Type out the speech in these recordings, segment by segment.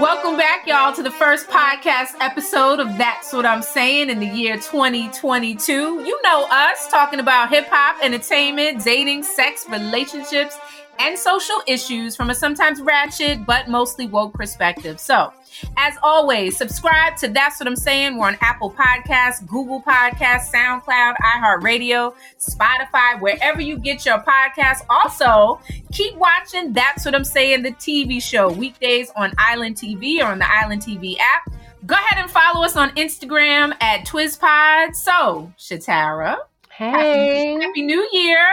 Welcome back, y'all, to the first podcast episode of That's What I'm Saying in the year 2022. You know us talking about hip hop, entertainment, dating, sex, relationships, and social issues from a sometimes ratchet but mostly woke perspective. So, as always, subscribe to That's What I'm Saying. We're on Apple Podcasts, Google Podcasts, SoundCloud, iHeartRadio, Spotify, wherever you get your podcasts. Also, keep watching That's What I'm Saying, the TV show, weekdays on Island TV or on the Island TV app. Go ahead and follow us on Instagram at TwizPod. So, Shatara. Hey. Happy, happy New Year.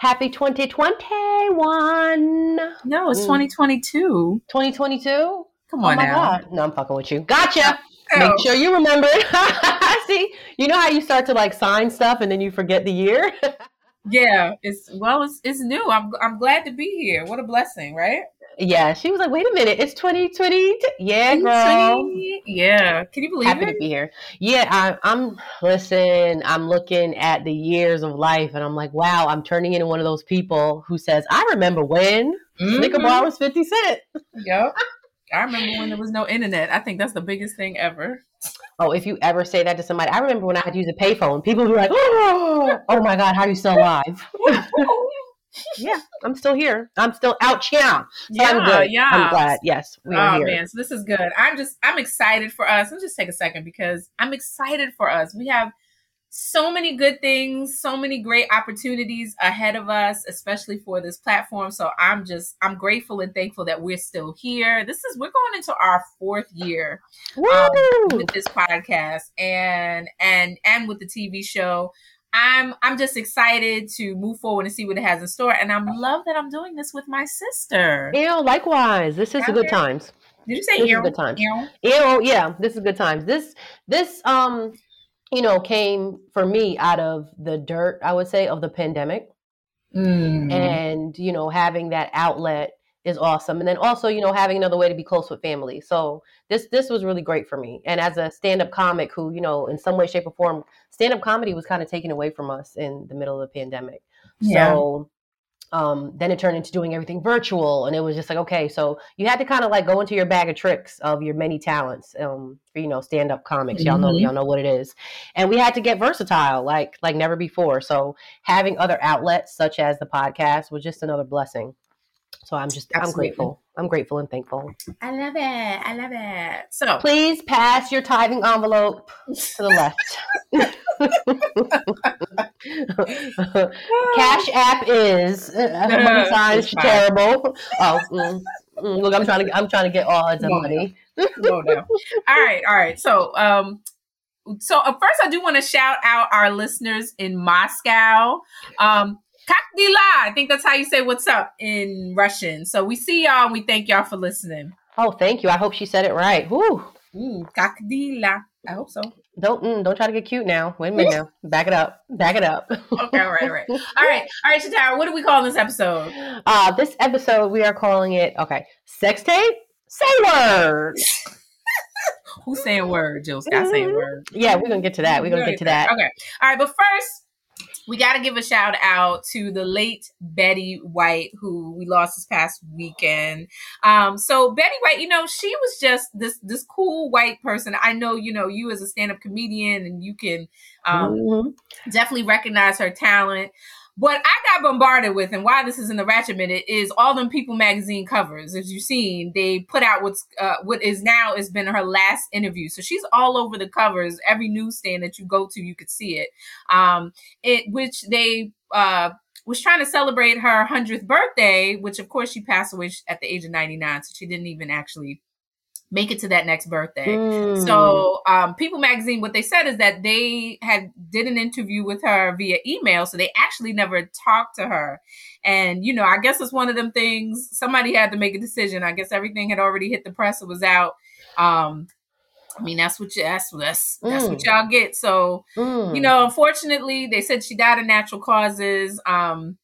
Happy 2021. No, it's mm. 2022. 2022? Come on oh my now. God. No, I'm fucking with you. Gotcha. Oh, Make sure you remember. See, you know how you start to like sign stuff and then you forget the year? yeah, it's well, it's it's new. I'm I'm glad to be here. What a blessing, right? Yeah, she was like, wait a minute, it's 2020. Yeah, girl. Yeah. Can you believe Happy it? to be here. Yeah, I, I'm, listen, I'm looking at the years of life and I'm like, wow, I'm turning into one of those people who says, I remember when Snicker Mhm. bar was 50 cent. Yep. I remember when there was no internet. I think that's the biggest thing ever. Oh, if you ever say that to somebody, I remember when I had to use a payphone. People were like, "Oh, oh my God, how are you still alive?" yeah, I'm still here. I'm still out here. So I'm Yeah, good. yeah. I'm glad. Yes, we are oh here. man, so this is good. I'm just I'm excited for us. Let's just take a second because I'm excited for us. We have so many good things, so many great opportunities ahead of us, especially for this platform. So I'm just I'm grateful and thankful that we're still here. This is we're going into our fourth year um, with this podcast and and and with the TV show. I'm I'm just excited to move forward and see what it has in store. And I'm love that I'm doing this with my sister. Ew, likewise. This is good times. Did you say This is good times. Erin? Ew, yeah, this is good times. This this um you know came for me out of the dirt, I would say, of the pandemic. Mm. and you know having that outlet is awesome. And then also you know having another way to be close with family. So this this was really great for me. And as a stand-up comic who you know in some way shape or form stand-up comedy was kind of taken away from us in the middle of the pandemic. Yeah. so um, then it turned into doing everything virtual and it was just like okay so you had to kind of like go into your bag of tricks of your many talents um, for you know stand-up comics. Y'all know Mhm. y'all know what it is. And we had to get versatile like like never before. So having other outlets such as the podcast was just another blessing so i'm just i'm grateful i'm grateful and thankful I love it. I love it. So please pass your tithing envelope to the left cash app is uh, signs terrible oh mm, mm, look i'm trying to i'm trying to get all of Come on money Slow down. all right, all right. So um so uh, first I do want to shout out our listeners in Moscow. Um Kakdila. I think that's how you say what's up in Russian. So we see y'all and we thank y'all for listening. Oh, thank you. I hope she said it right. Ooh. Mm, kakdila. I hope so. Don't mm, don't try to get cute now. Wait a minute now. Back it up. Back it up. okay, all right, all right. All right. All right, Shatara, what do we call this episode? Uh this episode we are calling it okay, sex tape, say word. Who's saying word? Jill Scott saying mm-hmm. word. Yeah, we're gonna get to that. We're gonna get to that. Okay. All right, but first we got to give a shout out to the late Betty White, who we lost this past weekend. Um, so Betty White, you know, she was just this this cool white person. I know, you know, you as a stand up comedian, and you can um, Mhm. definitely recognize her talent. What I got bombarded with, and why this is in the Ratchet Minute, is all them People magazine covers. As you've seen, they put out what's uh, what is now has been her last interview. So she's all over the covers. Every newsstand that you go to, you could see it. Um, it which they uh was trying to celebrate her hundredth birthday, which of course she passed away at the age of ninety nine, so she didn't even actually make it to that next birthday. Mm. So, um, People Magazine, what they said is that they had did an interview with her via email, so they actually never talked to her. And you know, I guess it's one of them things. Somebody had to make a decision. I guess everything had already hit the press; it was out. Um, I mean, that's what you, that's that's that's what Mm. y'all get. So, Mm. you know, unfortunately, they said she died of natural causes. Um,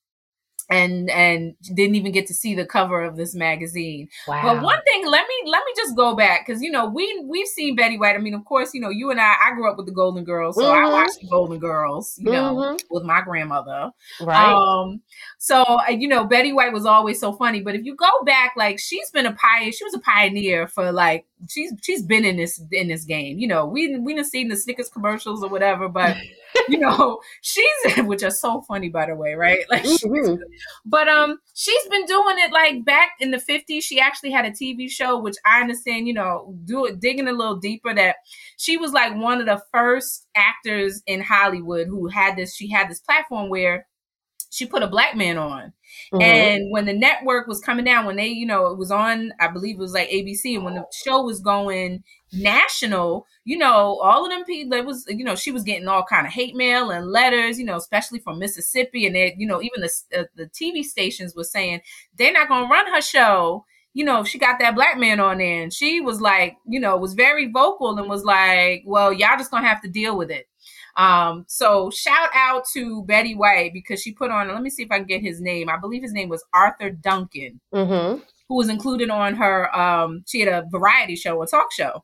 and and didn't even get to see the cover of this magazine. Wow. But one thing, let me let me just go back because you know we we've seen Betty White. I mean, of course, you know you and I. I grew up with the Golden Girls, so Mhm. I watched the Golden Girls. You know, Mhm. with my grandmother. right. Um, so uh, you know, Betty White was always so funny. But if you go back, like she's been a pioneer. She was a pioneer for like she's she's been in this in this game. You know, we we done seen the Snickers commercials or whatever, but you know, she's which are so funny by the way, right? Like, Mhm. but um, she's been doing it like back in the fifties. She actually had a TV show, which I understand. You know, do it digging a little deeper that she was like one of the first actors in Hollywood who had this. She had this platform where she put a black man on. Mhm. And when the network was coming down, when they, you know, it was on, I believe it was like ABC, and when the show was going national, you know, all of them people, it was, you know, she was getting all kind of hate mail and letters, you know, especially from Mississippi, and they, you know, even the uh, the TV stations were saying they're not going to run her show. You know, she got that black man on there, and she was like, you know, was very vocal and was like, "Well, y'all just gonna have to deal with it." Um, so shout out to Betty White because she put on, let me see if I can get his name. I believe his name was Arthur Duncan, Mhm. who was included on her, um, she had a variety show, a talk show.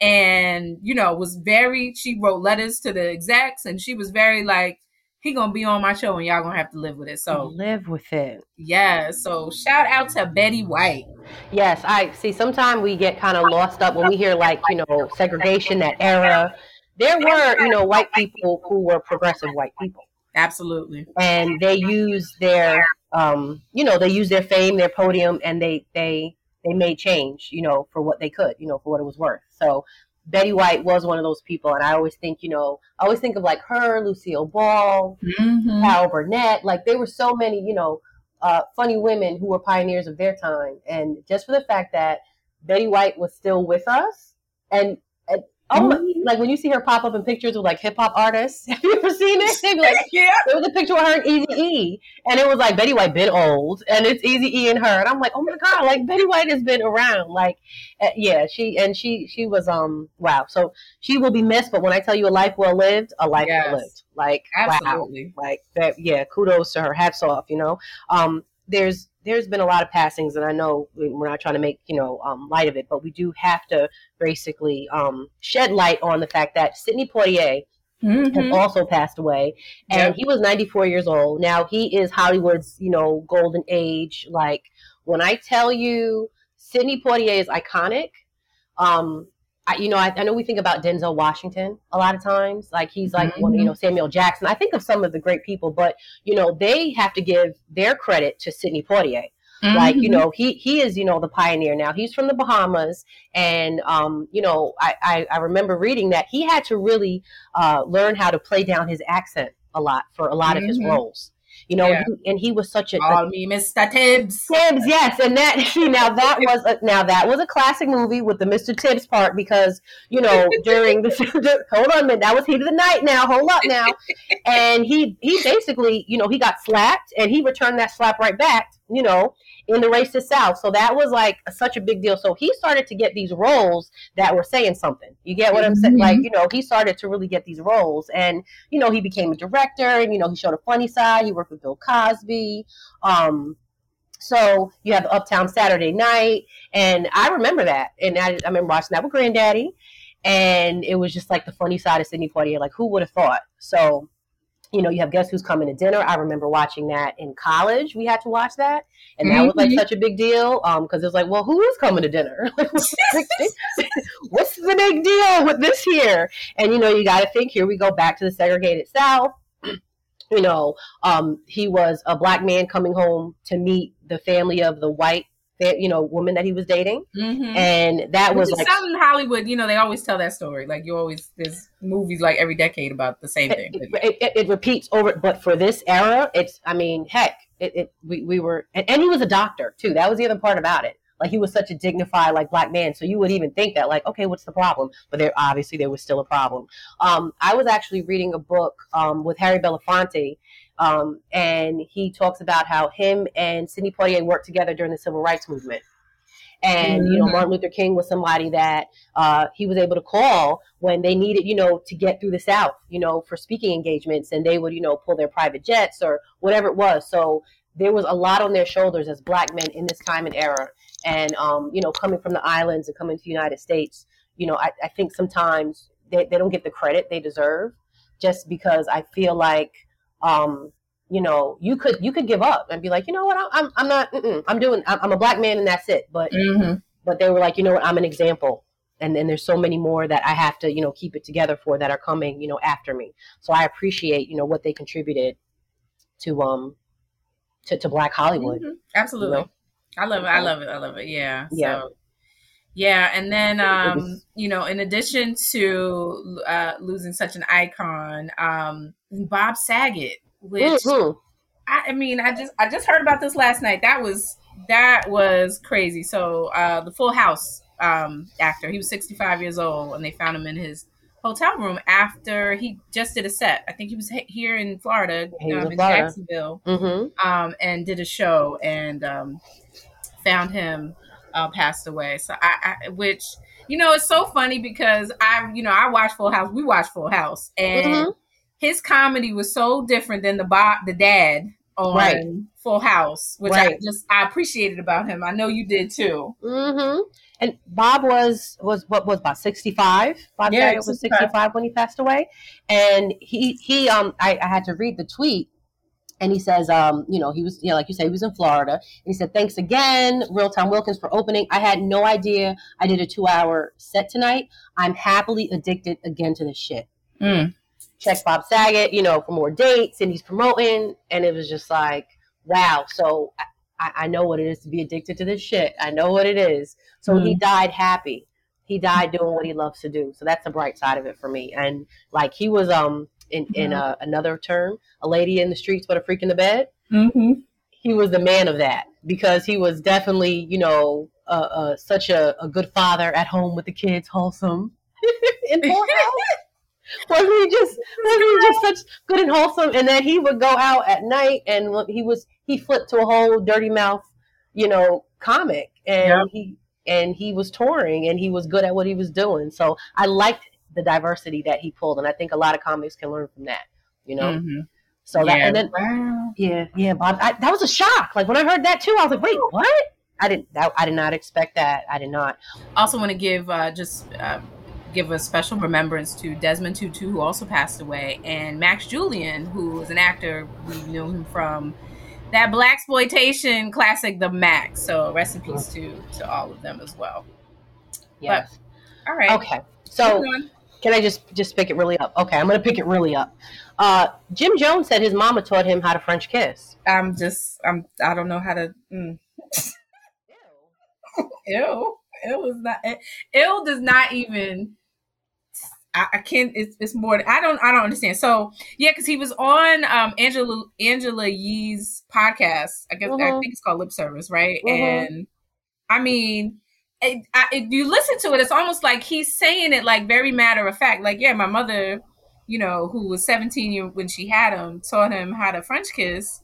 And, you know, was very, she wrote letters to the execs and she was very like, he gonna be on my show and y'all gonna have to live with it. So live with it. yeah, so shout out to Betty White. Yes, I see. Sometimes we get kind of lost up when we hear like you know segregation, that era. There were you know white people who were progressive white people, Absolutely. and they use their um you know they use their fame, their podium, and they they they made change you know for what they could you know for what it was worth. So Betty White was one of those people, and I always think you know I always think of like her, Lucille Ball, Mhm. Carol Burnett. Like there were so many, you know, uh, funny women who were pioneers of their time, and just for the fact that Betty White was still with us, and oh, my, Mhm. like when you see her pop up in pictures with like hip hop artists, have you ever seen it? Like, yeah. there was a picture of her and Easy E, and it was like Betty White been old, and it's Easy E and her, and I'm like, oh my god, like Betty White has been around, like, uh, yeah, she and she she was um wow, so she will be missed, but when I tell you a life well lived, a life Yes. well lived, like wow, Absolutely. like that yeah kudos to her hats off you know um there's there's been a lot of passings and i know we- we're not trying to make you know um, light of it but we do have to basically um, shed light on the fact that sidney poitier Mhm. has also passed away and he was 94 years old. Now he is hollywood's you know golden age. Like when i tell you sidney poitier is iconic um I, you know, I, I know we think about Denzel Washington a lot of times. Like he's like one, you know, Samuel Jackson. I think of some of the great people, but you know, they have to give their credit to Sidney Poitier. Like you Mhm. know, he he is you know the pioneer. Now he's from the Bahamas, and um, you know, I, I I remember reading that he had to really uh, learn how to play down his accent a lot for a lot of his Mhm. roles. You know, Yeah. he- and he was such a, a Call me Mr. Tibbs. Tibbs, yes, and that now that was a, now that was a classic movie with the Mr. Tibbs part because you know during the hold on a minute that was heat of the night now hold up now and he he basically you know he got slapped and he returned that slap right back you know in the racist South. So that was like such a big deal. So he started to get these roles that were saying something. You get what I'm saying? Like you know he started to really get these roles. And you know he became a director and you know he showed a funny side. He worked with Bill Cosby. Um so you have Uptown Saturday Night, and I remember that, and I, I remember watching that with Granddaddy, and it was just like the funny side of Sidney Poitier. Like, who would have thought? So, you know, you have Guess Who's Coming to Dinner. I remember watching that in college. We had to watch that, and that was like Mhm. such a big deal because it was like, well, who is coming to dinner? What's the big deal with this here? And you know, you got to think. Here we go back to the segregated South. You know, um, he was a black man coming home to meet the family of the white, you know, woman that he was dating, Mhm. and that Which was like something in Hollywood, you know, they always tell that story. Like you always, there's movies like every decade about the same thing. it, it, it, it repeats over. But for this era, it's, I mean, heck, it, it we, we were, and, and he was a doctor too. That was the other part about it. Like he was such a dignified, like black man, so you would even think that, like, okay, what's the problem? But there, obviously, there was still a problem. Um, I was actually reading a book um, with Harry Belafonte, um, and he talks about how him and Sidney Poitier worked together during the Civil Rights Movement. And you know, Mhm. Martin Luther King was somebody that uh, he was able to call when they needed, you know, to get through the South, you know, for speaking engagements, and they would, you know, pull their private jets or whatever it was. So there was a lot on their shoulders as black men in this time and era. And, um, you know, coming from the islands and coming to the United States, you know, I, I think sometimes they, they don't get the credit they deserve just because I feel like, um, you know, you could you could give up and be like, you know what, I'm I'm not, I'm doing, I'm a black man and that's it. But mm-hmm. but they were like, you know what, I'm an example, and then there's so many more that I have to, you know, keep it together for that are coming, you know, after me. So I appreciate, you know, what they contributed to um to, to Black Hollywood. Mm-hmm. Absolutely, you know? I love it. I love it. I love it. Yeah. Yeah. So, yeah, and then um, you know, in addition to uh, losing such an icon, um, Bob Saget which mm-hmm. I, I, mean, I just I just heard about this last night. That was that was crazy. So uh, the Full House um, actor, he was 65 years old, and they found him in his hotel room after he just did a set. I think he was here in Florida, um, in, Florida. Jacksonville, mm-hmm. um, and did a show and um, found him uh, passed away. So I, I, which you know, it's so funny because I, you know, I watch Full House. We watch Full House, and mm-hmm his comedy was so different than the Bob, the dad on right. Full House, which right. I just I appreciated about him. I know you did too. Mm-hmm. And Bob was was what was about sixty five. Bob yeah, was sixty five when he passed away, and he he um I, I had to read the tweet and he says, um, you know, he was, you know, like you said, he was in Florida. And he said, thanks again, Real Time Wilkins, for opening. I had no idea I did a two hour set tonight. I'm happily addicted again to this shit. Mm check Bob Saget, you know, for more dates, and he's promoting, and it was just like, wow. So I, I know what it is to be addicted to this shit. I know what it is. So mm-hmm. he died happy. He died doing what he loves to do. So that's the bright side of it for me. And like he was um in in mm-hmm. uh, another term, a lady in the streets but a freak in the bed. Mm-hmm. He was the man of that because he was definitely you know uh, uh, such a, a good father at home with the kids, wholesome. in Full House was he just was he just such good and wholesome? And then he would go out at night, and he was he flipped to a whole dirty mouth, you know, comic, and yeah. he and he was touring, and he was good at what he was doing. So I liked the diversity that he pulled, and I think a lot of comics can learn from that. You know. Mm-hmm. So yeah. that and then wow. yeah, yeah, Bob. I, that was a shock. Like when I heard that too, I was like, wait, what? I didn't. That, I did not expect that. I did not. Also, want to give uh, just uh, give a special remembrance to Desmond Tutu, who also passed away, and Max Julien, who was an actor. We knew him from that blaxploitation classic, The Mack. So rest in peace to to all of them as well. Yes. But, all right. Okay. So can I just just pick it really up? Okay, I'm gonna pick it really up. Uh, Jim Jones said his mama taught him how to French kiss. I'm just I'm I don't know how to. Mm. Ew. Ew. It was not. Ill does not even I, I can't. It's, it's more. I don't. I don't understand. So yeah, because he was on um Angela Angela Yee's podcast. I guess mm-hmm. I think it's called Lip Service, right? Mm-hmm. And I mean, it, I, if you listen to it, it's almost like he's saying it like very matter of fact. Like, yeah, my mother, you know, who was 17 when she had him, taught him how to French kiss.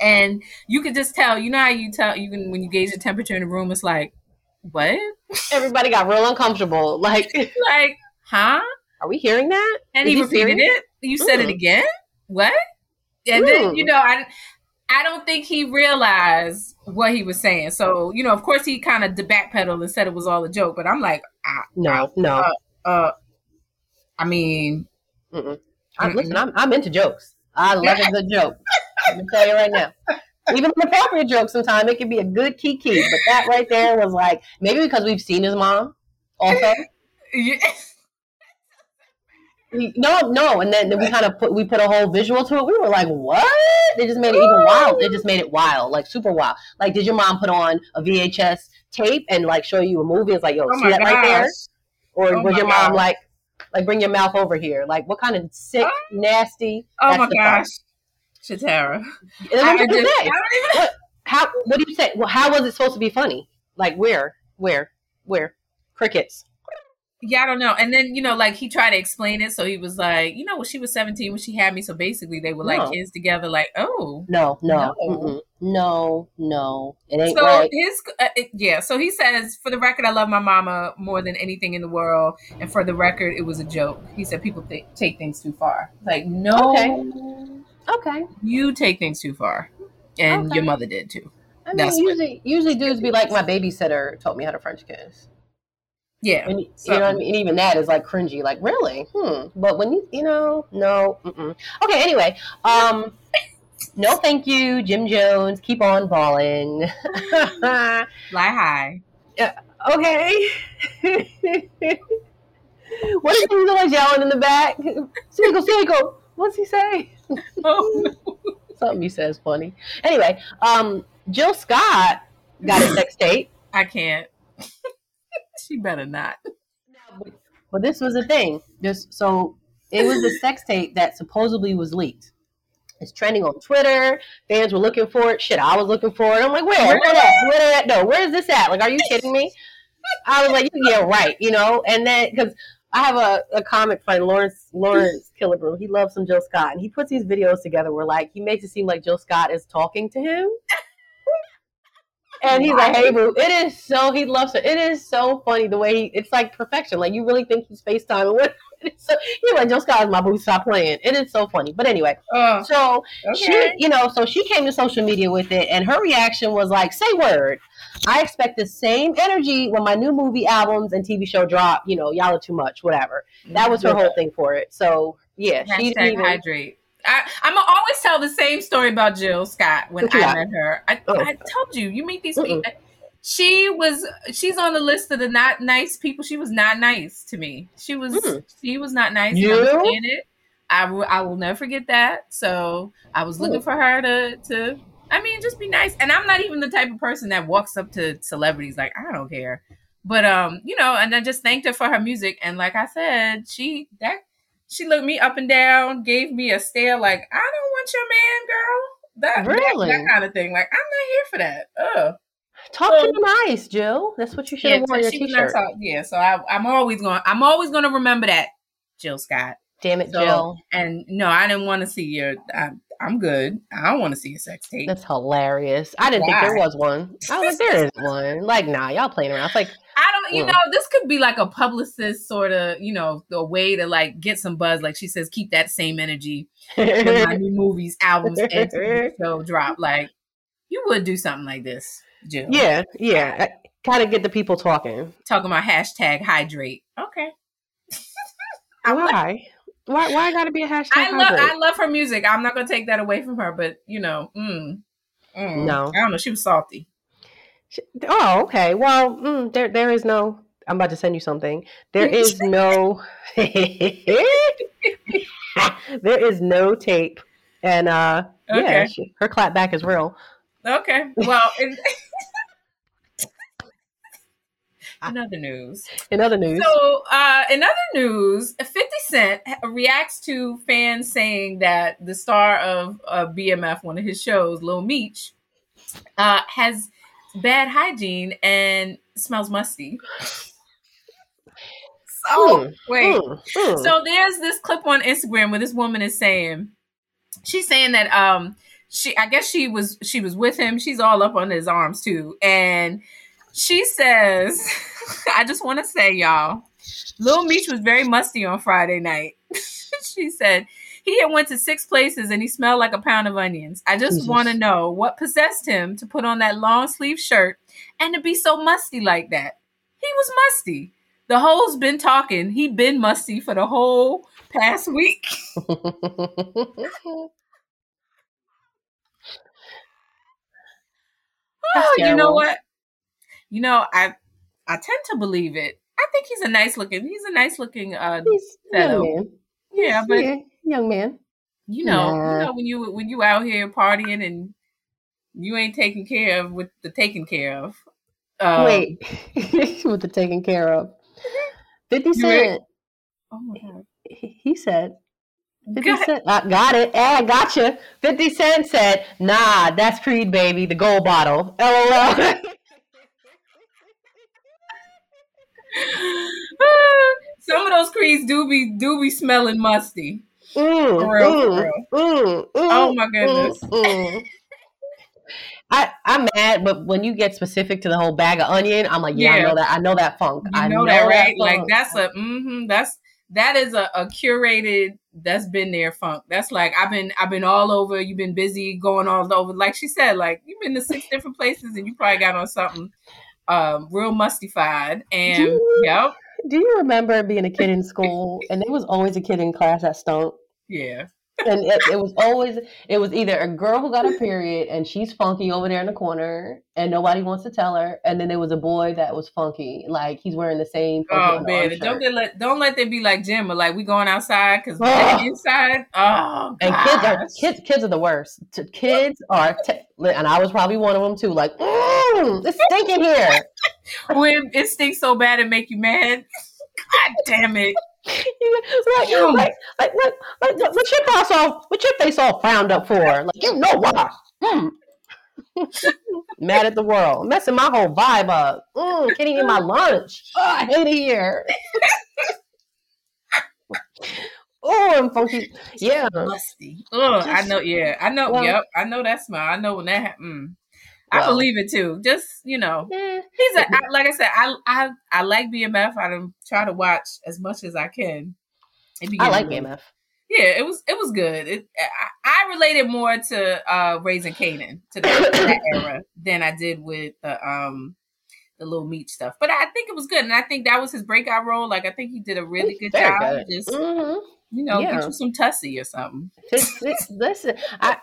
And you could just tell, you know how you tell you can when you gauge the temperature in the room, it's like, what? Everybody got real uncomfortable. Like like huh? Are we hearing that? And Is he repeated it. You said it mm. again. What? And then mm. you know, I I don't think he realized what he was saying. So you know, of course, he kind of backpedaled and said it was all a joke. But I'm like, ah, no, no. Uh, uh, I mean, I, listen, I'm I'm into jokes. I love a good joke. Let me tell you right now. Even the appropriate joke, sometimes it can be a good kiki, but that right there was like maybe because we've seen his mom also. yeah no, no, and then we kind of put we put a whole visual to it. We were like, "What?" They just made it even wild. They just made it wild, like super wild. Like, did your mom put on a VHS tape and like show you a movie? It's like, "Yo, oh see that gosh. right there?" Or oh was your mom like, like bring your mouth over here? Like, what kind of sick, nasty? Oh my gosh, Shatara. I, I, just, I what, how? What do you say? Well, how was it supposed to be funny? Like, where, where, where? Crickets yeah, I don't know. And then, you know, like he tried to explain it. So he was like, you know, when she was 17, when she had me. So basically they were like no. kids together, like, oh. No, no, no, no, no. It ain't so right. his, uh, it, yeah. So he says, for the record, I love my mama more than anything in the world. And for the record, it was a joke. He said people th- take things too far. Like, no. Okay. Okay. You take things too far. and Okay. your mother did too. I mean, That's usually, usually dudes be like, my babysitter taught me how to French kiss. Yeah, And you know I mean? And even that is like cringy. Like, really? Hmm. But when you, you know, no. Mm-mm. Okay. Anyway, um, no, thank you, Jim Jones. Keep on balling. fly high. okay. what is he like yelling in the back? Seagull, seagull. What's he say? Oh, no. Something he says funny. Anyway, um, Jill Scott got a sex tape. I can't. She better not. But this was the thing. This so it was a sex tape that supposedly was leaked. It's trending on Twitter. Fans were looking for it. Shit, I was looking for it. I'm like, where? Where that? Where that? No, where is this at? Like, are you kidding me? I was like, yeah, right. You know, and then because I have a, a comic friend, Lawrence Lawrence Killebrew. He loves some Jill Scott, and he puts these videos together where like he makes it seem like Jill Scott is talking to him. And he's like, "Hey, boo!" It is so he loves her. It is so funny the way he. It's like perfection. Like you really think he's Facetime. with- so, he's like, "Jill Scott is my boo. Stop playing." It is so funny. But anyway, Oh, so she, you know, so she came to social media with it, and her reaction was like, "Say word." I expect the same energy when my new movie albums and TV show drop. You know, y'all are too much. Whatever. That mm-hmm. was her whole thing for it. So yeah, she Hashtag even. hydrate. I, I'm gonna always tell the same story about Jill Scott when I met her. I, Oh. I told you, you meet these Mm-mm. people. She was, she's on the list of the not nice people. She was not nice to me. She was, Mm. she was not nice. You? Saying it. I will, I will never forget that. So I was looking Mm. for her to, to, I mean, just be nice. And I'm not even the type of person that walks up to celebrities like I don't care. But um, you know, and I just thanked her for her music. And like I said, she that she looked me up and down, gave me a stare like, I don't want your man, girl. That, that- Really? that, kind of thing. Like, I'm not here for that. Ugh. Talk to them nice, Jill. That's what you should Yeah, have worn your she was not t-shirt. talk- yeah, so I, I'm always going I'm always gonna remember that, Jill Scott. Damn it, So- Jill. And no, I didn't want to see your I, I'm good. I don't want to see a sex tape. That's hilarious. I didn't think there was one. I was like, there is one. Like, nah, y'all playing around. It's like, I don't, you know, this could be like a publicist sort of, you know, the way to like get some buzz. Like she says, keep that same energy when my new movies, albums, and show drop. Like you would do something like this, Jill. yeah, yeah. Kind of get the people talking. Talking about hashtag hydrate. Okay. Love- Why? Why? Why got to be a hashtag? I love hydrate? I love her music. I'm not gonna take that away from her, but you know, mm, mm, No. I don't know. She was salty. Oh, okay. Well, mm, there, there is no. I'm about to send you something. There is no. there is no tape, and uh, yeah, she, her clap back is real. Okay. Well, in, in other news, In other news, So, uh, in other news, 50 Cent reacts to fans saying that the star of uh, BMF, one of his shows, Lil Meech, uh, has bad hygiene and smells musty. So, Hmm, wait. Mm, mm. So there's this clip on Instagram where this woman is saying, she's saying that um she I guess she was she was with him. She's all up on his arms too, and she says, I just want to say, y'all, Lil Meech was very musty on Friday night. she said he had went to six places and he smelled like a pound of onions. I just want to know what possessed him to put on that long sleeve shirt and to be so musty like that. He was musty. The hole's been talking. He been musty for the whole past week. Oh, you know what? You know, I I tend to believe it. I think he's a nice looking. He's a nice looking. Uh, He's Fellow. yeah, but Yeah, young man. you know, Nah. you know when you when you out here partying and you ain't taken care of with the taken care of. Um, Wait, with the taken care of. Fifty Cent. Oh my god. He he said. 50 God. Cent, I got it. Eh, gotcha. 50 Cent said, nah, that's Creed, baby, the gold bottle. LOL. Some of those creeds do be do be smelling musty. Mm, For real, for mm, real. mm, mm, Oh my goodness. mm, mm. I, I'm mad, but when you get specific to the whole bag of onion, I'm like, yeah, I know that. I know that funk. You I know, that, right? Like that's a mm-hmm, that's that is a, a curated that's been there funk. That's like I've been I've been all over. You've been busy going all over. Like she said, like you've been to six different places and you probably got on something um real mustified. And Do you- yep, Do you remember being a kid in school and there was always a kid in class that stunk? Yeah. And it, it was always it was either a girl who got a period and she's funky over there in the corner and nobody wants to tell her, and then there was a boy that was funky, like he's wearing the same. Oh man, don't get let don't let them be like Jim, but like we going outside because inside. Oh, And kids are kids. Kids are the worst. Kids are, te- and I was probably one of them too. Like, mm, it's stinking here. when it stinks so bad it make you mad. God damn it! You- like, like, like, what, like, what- what's your face all? What's your face all frowned up for? Like, you know why? Hmm. Mad at the world, messing my whole vibe up. Mm, can't even eat my lunch. Oh, I hate it here. oh, I'm funky. Yeah. Musty. Oh, I know. Yeah, I know. Well- yep, I know that smell. I know when that happens. I believe it too. Just you know, Eh, he's a I, like I said. I I I like BMF. I don't try to watch as much as I can. I like. BMF. Yeah, it was it was good. It, I, I related more to uh Raising Kanan to that, era than I did with the um the Lil Meech stuff. But I think it was good, and I think that was his breakout role. Like I think he did a really good Very job. good. Just Mhm. you know, Yeah. get you some Tussy or something. This- this- Listen, I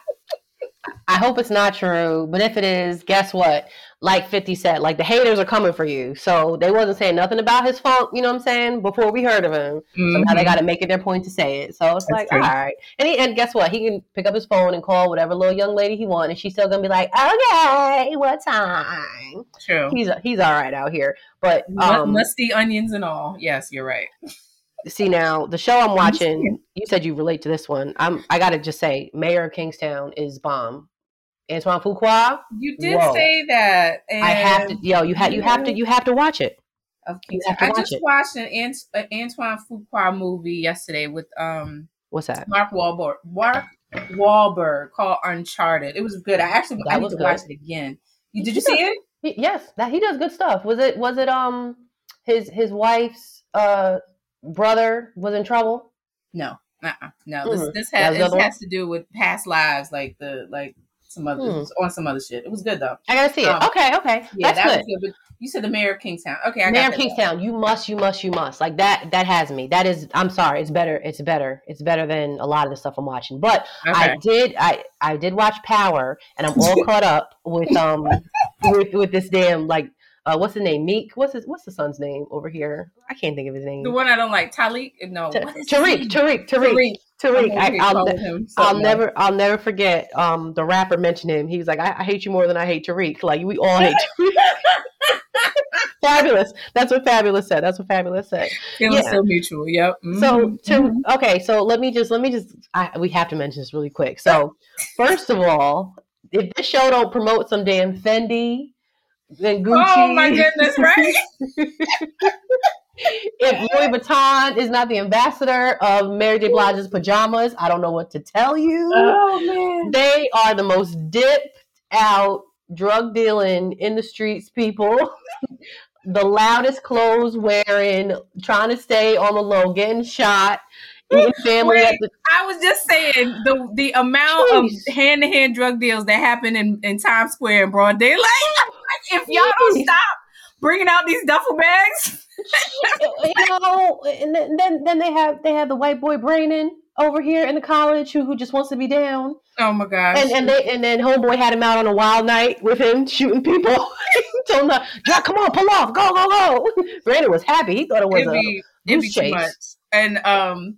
I hope it's not true, but if it is, guess what? Like 50 said, like the haters are coming for you. So they wasn't saying nothing about his funk, you know what I'm saying, before we heard of him. So now they Mhm. got to make it their point to say it. So it's That's like, true. all right. And, he, and guess what? He can pick up his phone and call whatever little young lady he wants, and she's still gonna be like, okay, what time? True. He's he's all right out here. But um, musty onions and all. Yes, you're right. see now the show I'm watching. You said you relate to this one. I'm. I gotta just say, Mayor of Kingstown is bomb. Antoine Fuqua. You did Whoa. say that. And I have to. Yo, you have. You have to. You have to watch it. Of you Kingston. have to I just it. watched an Ant- uh, Antoine Fuqua movie yesterday with um What's that? Mark Wahlberg. Mark Wahlberg called Uncharted. It was good. I actually That I need to good. watch it again. You, did you see it? He- yes, that he does good stuff. Was it? Was it? Um, his his wife's uh brother was in trouble. No, uh-uh. no. This Mm. this That has this has to do with past lives, like the like some other Hmm. on some other shit. It was good though. I gotta see it. Um, okay, okay, Yeah, that's that good. was good. But you said the mayor of Kingstown. Okay, I Mayor got of. Kingstown, you must, you must, you must. Like that. That has me. That is. I'm sorry. It's better. It's better. It's better than a lot of the stuff I'm watching. But I did. I I did watch Power, and I'm all caught up with um with with this damn like uh what's the name Meek. What's his What's the son's name over here? I can't think of his name. The one I don't like, Talik. No, Ta- what is his Tariq. Tariq. Tariq. Tariq. I'm I, okay I'll, ne- him I'll something never, I'll never forget. Um, the rapper mentioned him. He was like, I, "I hate you more than I hate Tariq." Like we all hate Tariq. Fabolous. That's what Fabolous said. That's what Fabolous said. Feeling yeah. so mutual. Yep. So Mhm. to okay, so let me just let me just I, we have to mention this really quick. So first of all, if this show don't promote some damn Fendi, then Gucci. Oh my goodness, right? if Louis Vuitton is not the ambassador of Mary J. Blige's pajamas, I don't know what to tell you. oh man. They are the most dipped out drug dealing in the streets people. the loudest clothes wearing, trying to stay on the low, getting shot, family Wait. at the I was just saying the the amount Jeez. of hand to hand drug deals that happen in, in Times Square in broad daylight. if y'all don't stop bringing out these duffel bags, you know, and then, then they have they have the white boy Brandon over here in the college who, who just wants to be down. oh my gosh. And and they and then homeboy had him out on a wild night with him shooting people. Told him, Jack, come on, pull off, go, go, go. Brandon was happy. He thought it was it'd a be it'd be chase. much. And um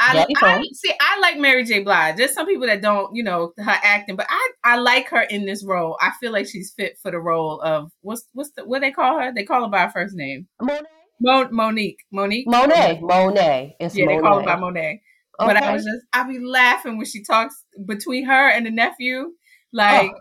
I, I see I like Mary J. Blige. There's some people that don't, you know, her acting, but I I like her in this role. I feel like she's fit for the role of what's what's the what they call her? They call her by her first name. Monet. Mo- Monique. Monique. Monet. Monet. It's Yeah, they Monet. call her by Monet. But I was just, I be laughing when she talks between her and the nephew. Like, Oh.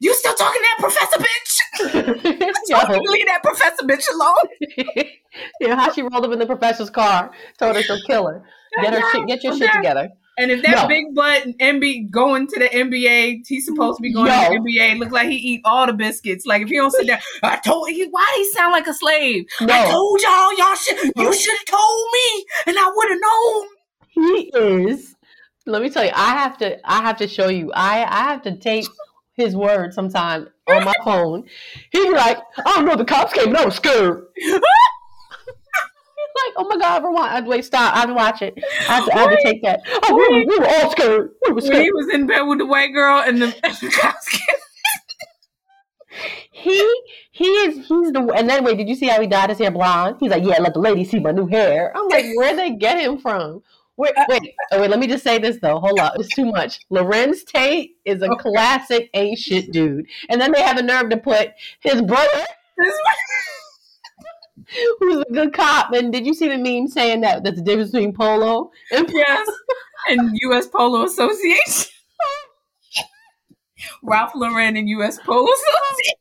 you still talking to that professor bitch? Yo. Told you to leave that professor bitch alone. yeah, how she rolled up in the professor's car, told her she'll kill her. Get her shit, get your shit together. And if that Yo. big butt and MB going to the NBA, he's supposed to be going to the NBA. Look like he eat all the biscuits. Like if he don't sit down, I told you why he sound like a slave. I told y'all, y'all should you should have told me, and I would have known. he is. Let me tell you, I have to. I have to show you. I I have to tape his words sometime on my phone. He'd be like, "I don't know, the cops came and I was scared." Like, "Oh my god, rewind. Wait, stop. I have to watch it. I have to, I have to take that. Oh, we, were- we were all scared. We were When scared." he was in bed with the white girl and the, and the cops came. He he is he's the and then wait, did you see how he dyed his hair blonde? He's like, yeah, let the ladies see my new hair. I'm like, where'd they get him from? Wait, uh, wait, oh, wait. Let me just say this though. Hold up, it's too much. Larenz Tate is a Okay. classic ain't shit dude, and then they have the nerve to put his brother, who's a good cop. And did you see the meme saying that that's the difference between polo and yes, and U.S. Polo Association. Ralph Lauren and U.S. Polo Association.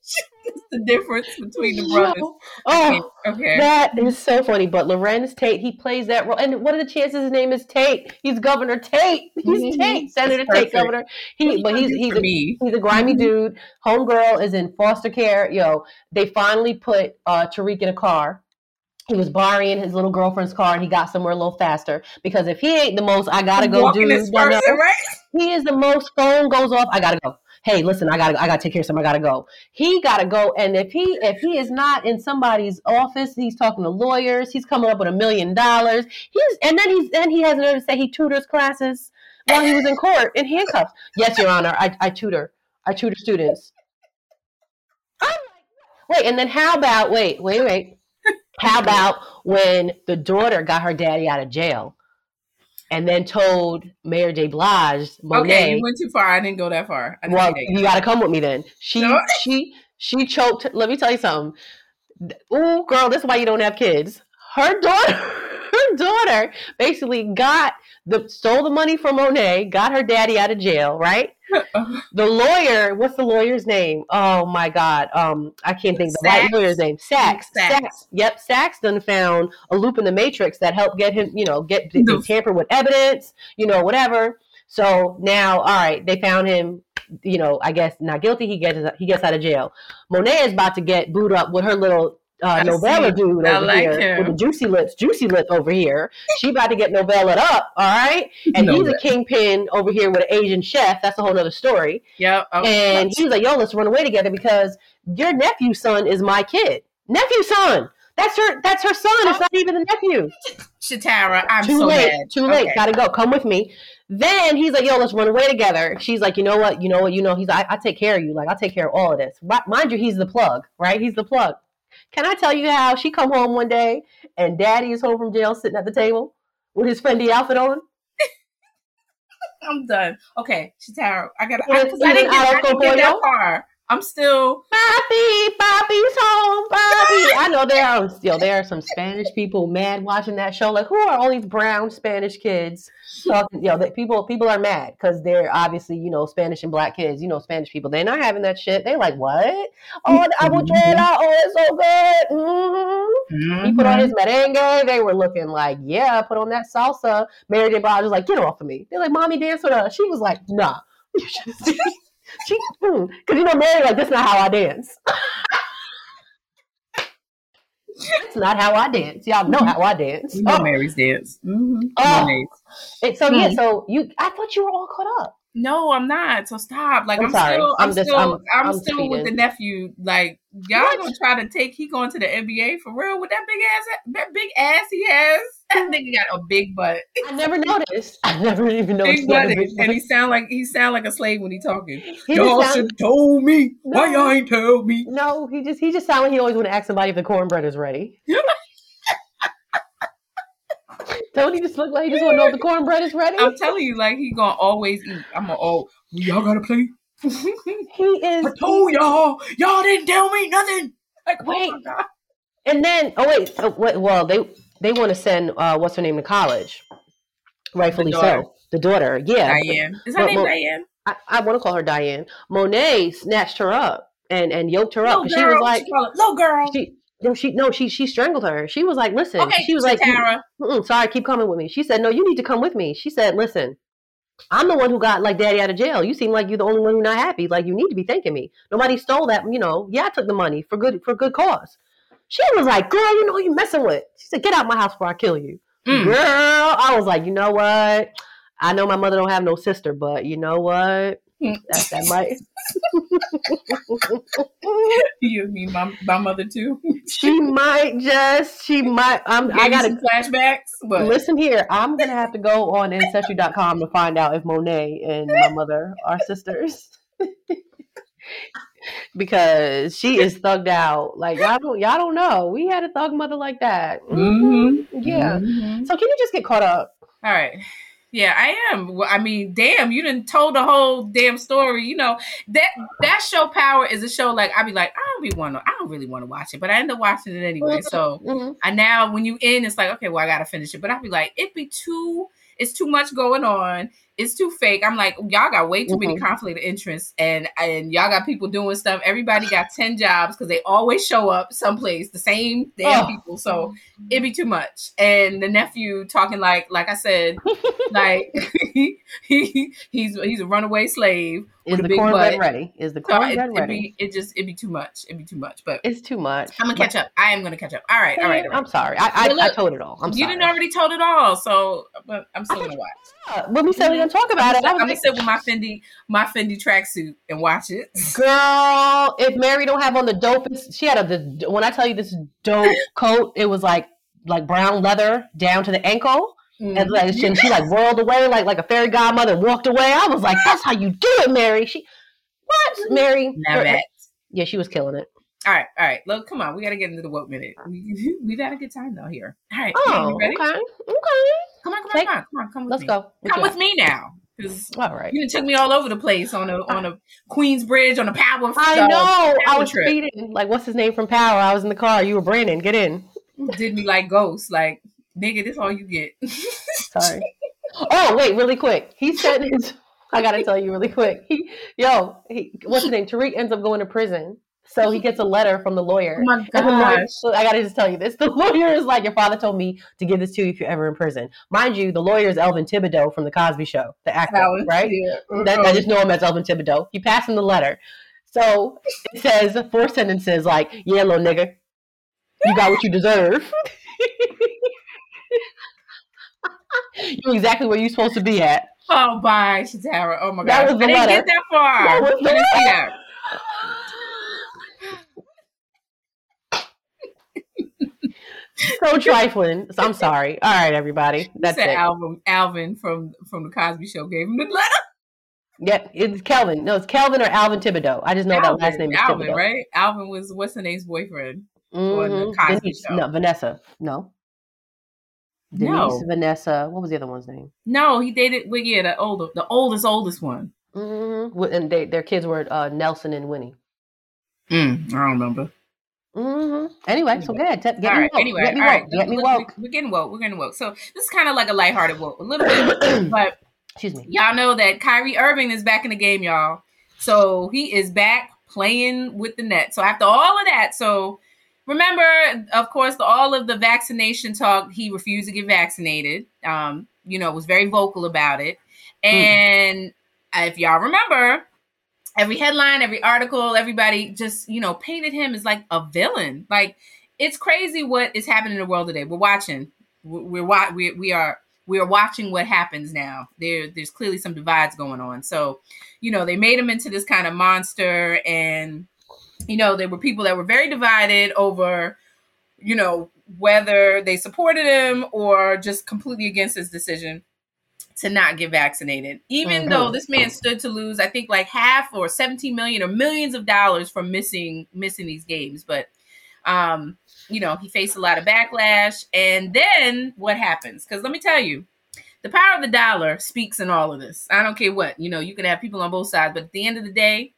The difference between the brothers. Yo, Oh, Okay. That is so funny. But Larenz Tate, he plays that role. And what are the chances his name is Tate? He's Governor Tate. He's Mhm. Tate, Senator. Tate, Governor. He, but he's he's a, he's a grimy Mhm. dude. Homegirl is in foster care. Yo, they finally put uh, Tariq in a car. He was borrowing his little girlfriend's car, and he got somewhere a little faster. Because if he ain't the most, I gotta go Walking dude. this no, no. person, right? He is the most. Phone goes off. I gotta go. Hey, listen, I gotta, I gotta take care of something. I gotta go. He gotta go. And if he, if he is not in somebody's office, he's talking to lawyers. He's coming up with a million dollars. He's, and then he's, then he has another to say he tutors classes while he was in court in handcuffs. Yes, Your Honor, I, I tutor. I tutor students. I'm like, wait, and then how about? Wait, wait, wait. How about when the daughter got her daddy out of jail? And then told Mary J. Blige, Monet, Okay, you went too far. I didn't go that far. I well, you got to come with me then. She No. she she choked. Let me tell you something. Ooh, girl, this is why you don't have kids. Her daughter, her daughter, basically got the stole the money from Monet, got her daddy out of jail. Right. The lawyer, what's the lawyer's name? Oh my God, um, I can't think of the white lawyer's name. Saxe. Saxe. Saxe. Yep, done found a loop in the matrix that helped get him, you know, get The- tamper with evidence, you know, whatever. So now, all right, they found him. You know, I guess not guilty. He gets he gets out of jail. Monet is about to get booed up with her little uh, novella dude I over like here him. with the juicy lips, juicy lip over here. She about to get novella up, all right. And he's a kingpin over here with an Asian chef. That's a whole other story. Yeah. okay. And he was like, "Yo, let's run away together because your nephew's son is my kid. Nephew son. That's her. That's her son. It's not even the nephew. Shatara, I'm too so late. mad. Too late. Okay. Gotta go. Come with me." Then he's like, "Yo, let's run away together." She's like, "You know what? You know what? You know." He's like, "I, I take care of you. Like, I'll take care of all of this." Mind you, he's the plug, right? He's the plug. Can I tell you how she come home one day and Daddy is home from jail, sitting at the table with his Fendi outfit on? I'm done. Okay, Shatara, I gotta. With- I, with didn't get, I didn't get that far. I'm still. Bobby, Bobby's home, Bobby. I know there are still there are some Spanish people mad watching that show. Like, who are all these brown Spanish kids talking? You know, that people people are mad because they're obviously you know Spanish and black kids. You know, Spanish people. They're not having that shit. They're like what? Oh, the abuela. Oh, it's so good. hmm He put on his merengue. They were looking like, yeah, put on that salsa. Mary J. Blige was like, get off of me. They're like, mommy, dance with us. She was like, nah. She, because you know, Mary, like, that's not how I dance. That's not how I dance. Y'all know how I dance. You know Oh, Mary's dance. Mm-hmm. Oh. and so yeah, Hmm. so you, I thought you were all caught up. No, I'm not. So stop. Like I'm I'm, still, I'm, I'm just- still, I'm- I'm, still with the nephew. Like y'all What? gonna try to take. He going to the NBA for real with that big ass, that big ass he has. That nigga got a big butt, I never noticed. I never even noticed. and he sound like he sound like a slave when he talking. He y'all sound- should told me. Why y'all ain't told me? no, he just he just sound like he always want to ask somebody if the cornbread is ready. Don't he just look like he just want to know if the cornbread is ready? I'm telling you, like he gonna always eat. I'm gonna oh, y'all gotta play. he is. I told y'all, y'all didn't tell me nothing. Like, Wait. oh. And then, oh wait, oh, wait well they they want to send uh, what's her name to college, rightfully daughter. so. The daughter, yeah. Diane. Is her name well, Diane? I, I want to call her Diane. Monet snatched her up and and yoked her up. Little she was like, she it little girl. she no, she no, she she strangled her. She was like, listen. okay, she was like, Tara. Sorry, keep coming with me. She said, no, you need to come with me. She said, listen, I'm the one who got like daddy out of jail. You seem like you're the only one who's not happy. Like you need to be thanking me. Nobody stole that. You know, yeah, I took the money for good for good cause. She was like, girl, you know you messing with. She said, get out my house before I kill you. Mm. Girl, I was like, you know what? I know my mother don't have no sister, but you know what? That, that might. you mean my, my mother too? she might just. She might. I'm. I got flashbacks. But listen here, I'm gonna have to go on ancestry.com to find out if Monet and my mother are sisters. because she is thugged out. Like y'all don't y'all don't know. We had a thug mother like that. Mm-hmm. Yeah. Mm-hmm. So can you just get caught up? All right. Yeah, I am. I mean, damn, you didn't told the whole damn story. You know that that show Power is a show like I'd be like I don't really want to. I don't really want to watch it, but I end up watching it anyway. Mm-hmm. So mm-hmm. I now when you in, it's like okay, well I gotta finish it. But I'd be like, it'd be too. It's too much going on it's too fake. I'm like, y'all got way too mm-hmm. many conflict of interest, and and y'all got people doing stuff. Everybody got ten jobs because they always show up someplace the same damn oh. people. So it'd be too much. And the nephew talking like, like I said, like he, he he's he's a runaway slave is the cornbread ready? Is the cornbread so it, ready? Be, it just it'd be too much. It'd be too much. But it's too much. I'm gonna catch up. I am gonna catch up. All right, all right. All right. I'm sorry. I I, look, I told it all. I'm you sorry. didn't already told it all. So, but I'm still gonna watch. When we said we're gonna talk about I'm it, I'm gonna sit with my Fendi my Fendi tracksuit and watch it. Girl, if Mary don't have on the dopest, she had a when I tell you this dope coat, it was like like brown leather down to the ankle. Mm-hmm. And like she, and she like whirled away like like a fairy godmother and walked away. I was like, that's how you do it, Mary. She what, Mary? Yeah, she was killing it. All right, all right. Look, come on. We got to get into the woke minute. We, we've had a good time though here. All right. Oh, okay. Okay. Come on, come on, Take, come on, come on. Come with let's me. go. What come with me now. All right. You took me all over the place on a on a Queens Bridge on a power. I know. I was trip. speeding. Like, what's his name from Power? I was in the car. You were Brandon. Get in. Did me like ghosts. Like, nigga, this all you get. Sorry. Oh wait, really quick. He said his I gotta tell you really quick. He, yo, he, what's his name? Tariq ends up going to prison. So he gets a letter from the lawyer. Oh my gosh. Lawyer, I gotta just tell you this. The lawyer is like, Your father told me to give this to you if you're ever in prison. Mind you, the lawyer is Elvin Tibideaux from the Cosby show, the actor, Alan, right? That, I just know him as Elvin Tibideaux. He passed him the letter. So it says four sentences like, Yeah, little nigga, you got what you deserve. you're exactly where you're supposed to be at. Oh, bye, Shatara. Oh my god, that was the I didn't get that far. That was the letter. So trifling. So I'm sorry. All right, everybody. That's it. Alvin, Alvin from from the Cosby Show gave him the letter. Yeah, it's Kelvin. No, it's Kelvin or Alvin Tibideaux. I just know Alvin, that last name is Alvin, Tibideaux. right? Alvin was what's the name's boyfriend mm-hmm. on the mm-hmm. Cosby Denise, Show. No, Vanessa. No. Denise, no. Vanessa. What was the other one's name? No, he dated. Well, yeah, the older, the oldest, oldest one. Mm-hmm. And they, their kids were uh, Nelson and Winnie. Mm, I don't remember. Mm-hmm. Anyway, anyway, so good. Get all right, woke. Anyway, get me all woke. right. Get me woke. We're getting woke. We're getting woke. So this is kind of like a lighthearted woke, a little bit, but excuse me. Y'all know that Kyrie Irving is back in the game, y'all. So he is back playing with the net. So after all of that, so remember, of course, the, all of the vaccination talk. He refused to get vaccinated. Um, you know, was very vocal about it. Hmm. And mm. if y'all remember, every headline, every article, everybody just, you know, painted him as like a villain. Like it's crazy what is happening in the world today. We're watching. We're, we're we we are we are watching what happens now. There there's clearly some divides going on. So, you know, they made him into this kind of monster and you know, there were people that were very divided over you know, whether they supported him or just completely against his decision to not get vaccinated. Even mm-hmm. though this man stood to lose, I think like half or 17 million or millions of dollars from missing missing these games. But um, you know, he faced a lot of backlash. And then what happens? Because let me tell you, the power of the dollar speaks in all of this. I don't care what, you know, you can have people on both sides, but at the end of the day,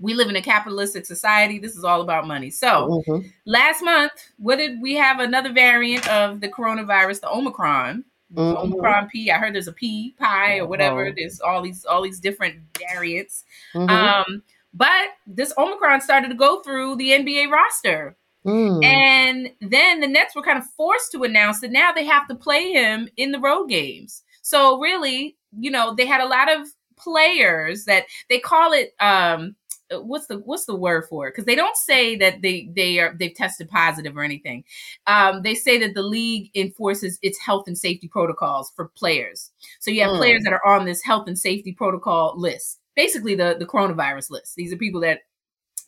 we live in a capitalistic society. This is all about money. So mm-hmm. last month, what did we have another variant of the coronavirus, the Omicron? Mm-hmm. Omicron P. I heard there's a P pie or whatever. Oh. There's all these all these different variants. Mm-hmm. Um, but this Omicron started to go through the NBA roster. Mm. And then the Nets were kind of forced to announce that now they have to play him in the road games. So really, you know, they had a lot of players that they call it um what's the what's the word for it because they don't say that they they are they've tested positive or anything um they say that the league enforces its health and safety protocols for players so you have mm. players that are on this health and safety protocol list basically the the coronavirus list these are people that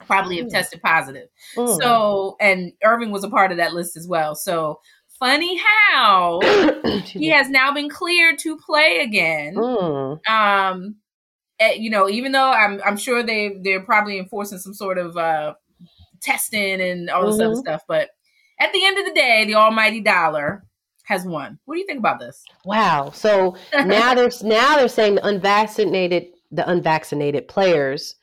probably have mm. tested positive mm. so and irving was a part of that list as well so funny how he has now been cleared to play again. Mm. Um, you know, even though I'm I'm sure they they're probably enforcing some sort of uh, testing and all this mm-hmm. other stuff, but at the end of the day, the almighty dollar has won. What do you think about this? Wow. So now there's now they're saying the unvaccinated the unvaccinated players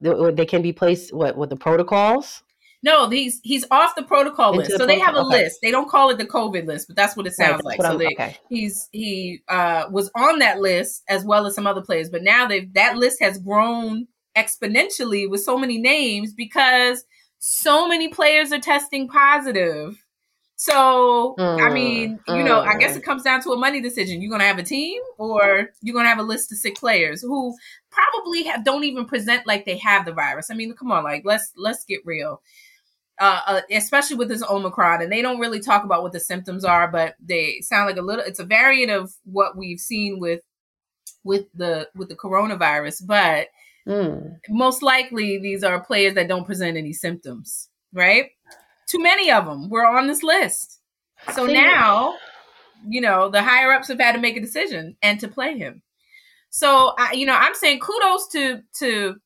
they can be placed what with the protocols no, he's he's off the protocol Into list. The so they have a okay. list. They don't call it the COVID list, but that's what it sounds right, like. So they, okay. he's he uh, was on that list as well as some other players, but now they that list has grown exponentially with so many names because so many players are testing positive. So mm, I mean, you mm. know, I guess mm. it comes down to a money decision. You're gonna have a team, or you're gonna have a list of sick players who probably have, don't even present like they have the virus. I mean, come on, like let's let's get real uh, uh, especially with this Omicron, and they don't really talk about what the symptoms are, but they sound like a little. It's a variant of what we've seen with with the with the coronavirus, but mm. most likely these are players that don't present any symptoms, right? Too many of them were on this list, so now you know the higher ups have had to make a decision and to play him. So I, you know, I'm saying kudos to to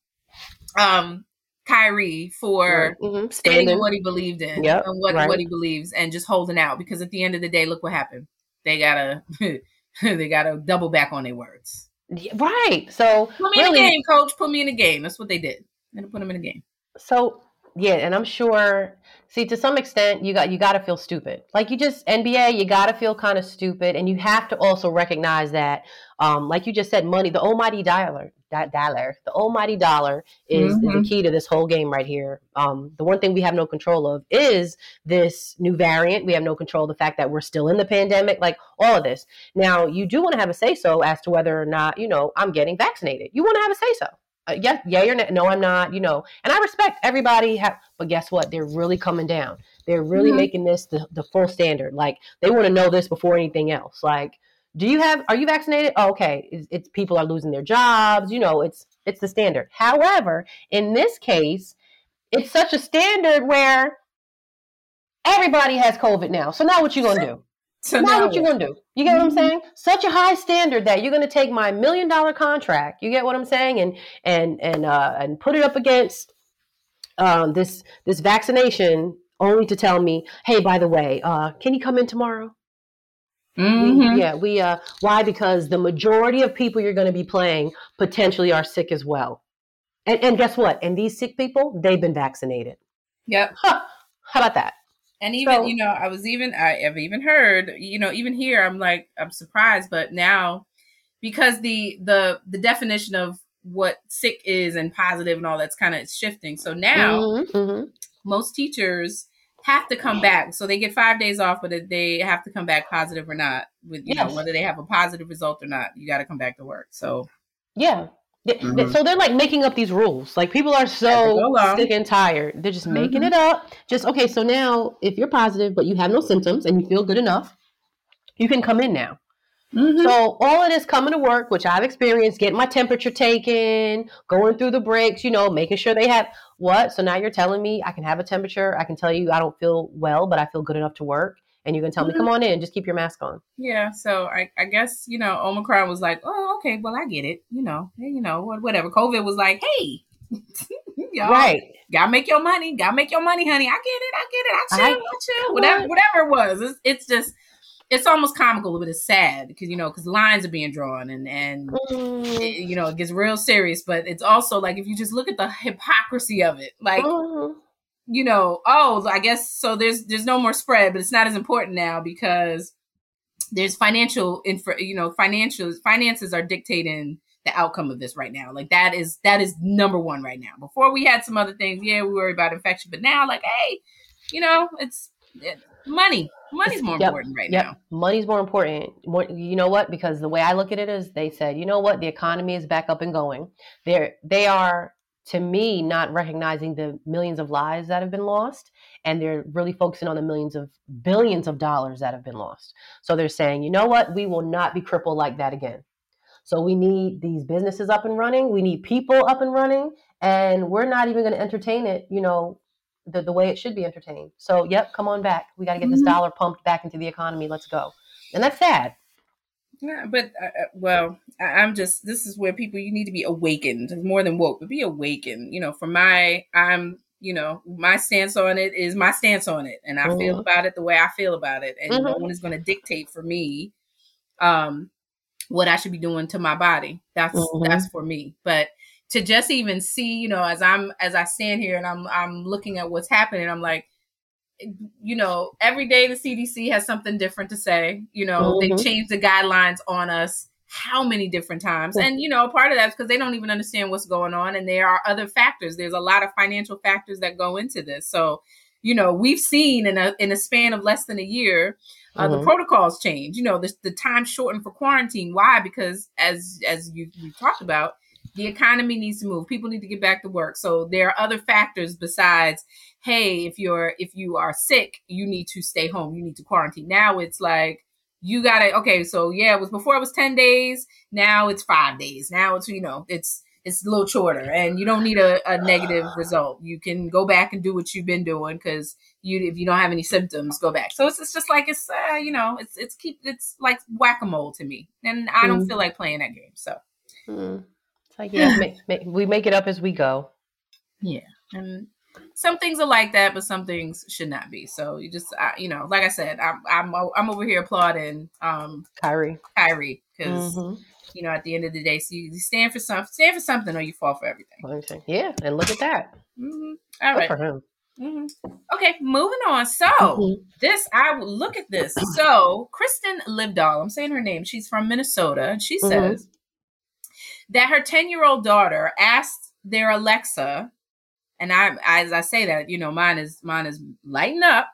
um Kyrie for mm-hmm. stating what he believed in yep. and what, right. what he believes and just holding out because at the end of the day, look what happened. They gotta they gotta double back on their words. Right. So put me really, in the game, coach. Put me in the game. That's what they did. And put him in the game. So yeah, and I'm sure. See, to some extent, you got you got to feel stupid. Like you just NBA, you got to feel kind of stupid, and you have to also recognize that, um, like you just said, money, the almighty dollar, that dollar, the almighty dollar is mm-hmm. the key to this whole game right here. Um, the one thing we have no control of is this new variant. We have no control of the fact that we're still in the pandemic, like all of this. Now, you do want to have a say so as to whether or not you know I'm getting vaccinated. You want to have a say so uh, yes, yeah, you're not, no, I'm not, you know, and I respect everybody, have, but guess what? They're really coming down. They're really mm-hmm. making this the, the full standard. Like they want to know this before anything else. Like, do you have, are you vaccinated? Oh, okay. It's, it's people are losing their jobs. You know, it's, it's the standard. However, in this case, it's such a standard where everybody has COVID now. So now what you going to do? So now, now what you gonna do? You get what I'm mm-hmm. saying? Such a high standard that you're gonna take my million dollar contract. You get what I'm saying? And and and uh, and put it up against um, this this vaccination, only to tell me, hey, by the way, uh, can you come in tomorrow? Mm-hmm. We, yeah, we uh, why? Because the majority of people you're going to be playing potentially are sick as well. And, and guess what? And these sick people, they've been vaccinated. Yep. Huh. How about that? And even, so, you know, I was even, I have even heard, you know, even here, I'm like, I'm surprised, but now because the, the, the definition of what sick is and positive and all that's kind of shifting. So now mm-hmm, mm-hmm. most teachers have to come back. So they get five days off, but they have to come back positive or not with, you yes. know, whether they have a positive result or not, you got to come back to work. So yeah, Mm-hmm. So they're like making up these rules. Like people are so sick and tired. They're just mm-hmm. making it up. Just okay. So now, if you're positive but you have no symptoms and you feel good enough, you can come in now. Mm-hmm. So all of this coming to work, which I've experienced, getting my temperature taken, going through the breaks, you know, making sure they have what. So now you're telling me I can have a temperature. I can tell you I don't feel well, but I feel good enough to work and you can tell mm-hmm. me, come on in, just keep your mask on. Yeah. So I, I guess, you know, Omicron was like, oh, okay, well, I get it. You know, you know, whatever. COVID was like, hey, y'all, right. Gotta make your money. Gotta make your money, honey. I get it. I get it. I chill. I, I chill. Whatever, on. whatever it was. It's, it's, just, it's almost comical, but it's sad because, you know, because lines are being drawn and, and, mm. it, you know, it gets real serious, but it's also like, if you just look at the hypocrisy of it, like, mm you know, oh, I guess so. There's there's no more spread, but it's not as important now because there's financial info. You know, financial finances are dictating the outcome of this right now. Like that is that is number one right now. Before we had some other things, yeah, we worry about infection, but now, like, hey, you know, it's money. Money's more yep. important right yep. now. Money's more important. More, you know what? Because the way I look at it is, they said, you know what? The economy is back up and going. They're they are to me not recognizing the millions of lives that have been lost and they're really focusing on the millions of billions of dollars that have been lost so they're saying you know what we will not be crippled like that again so we need these businesses up and running we need people up and running and we're not even going to entertain it you know the, the way it should be entertained. So, yep, come on back. We got to get this mm-hmm. dollar pumped back into the economy. Let's go. And that's sad. Yeah, but uh, uh well, I, am just this is where people you need to be awakened more than woke, but be awakened. You know, for my I'm you know my stance on it is my stance on it, and I mm-hmm. feel about it the way I feel about it, and mm-hmm. no one is going to dictate for me um what I should be doing to my body. That's mm-hmm. that's for me. But to just even see, you know, as I'm as I stand here and I'm I'm looking at what's happening, I'm like, you know, every day the CDC has something different to say. You know, mm-hmm. they change the guidelines on us how many different times. And you know, part of that's because they don't even understand what's going on and there are other factors. There's a lot of financial factors that go into this. So, you know, we've seen in a in a span of less than a year uh, mm-hmm. the protocols change. You know, the, the time shortened for quarantine. Why? Because as as you you talked about, the economy needs to move. People need to get back to work. So there are other factors besides hey if you're if you are sick you need to stay home. You need to quarantine. Now it's like you gotta okay so yeah it was before it was 10 days now it's five days. Now it's you know it's it's a little shorter and you don't need a, a negative result. You can go back and do what you've been doing because you if you don't have any symptoms go back. So it's, it's just like it's uh, you know it's it's keep it's like whack-a-mole to me. And i don't mm. feel like playing that game so. Mm. It's like yeah, make, make, we make it up as we go. Yeah, and some things are like that, but some things should not be. So you just, I, you know, like I said, I'm I'm I'm over here applauding um Kyrie, Kyrie, because mm-hmm. you know at the end of the day, so you stand for something, stand for something, or you fall for everything. Yeah, and look at that. Mm-hmm. All right. for him. Mm-hmm. Okay, moving on. So mm-hmm. this, I look at this. So Kristen Livdahl, I'm saying her name. She's from Minnesota. And she mm-hmm. says that her 10 year old daughter asked their Alexa, and I, as I say that, you know, mine is mine is lighting up.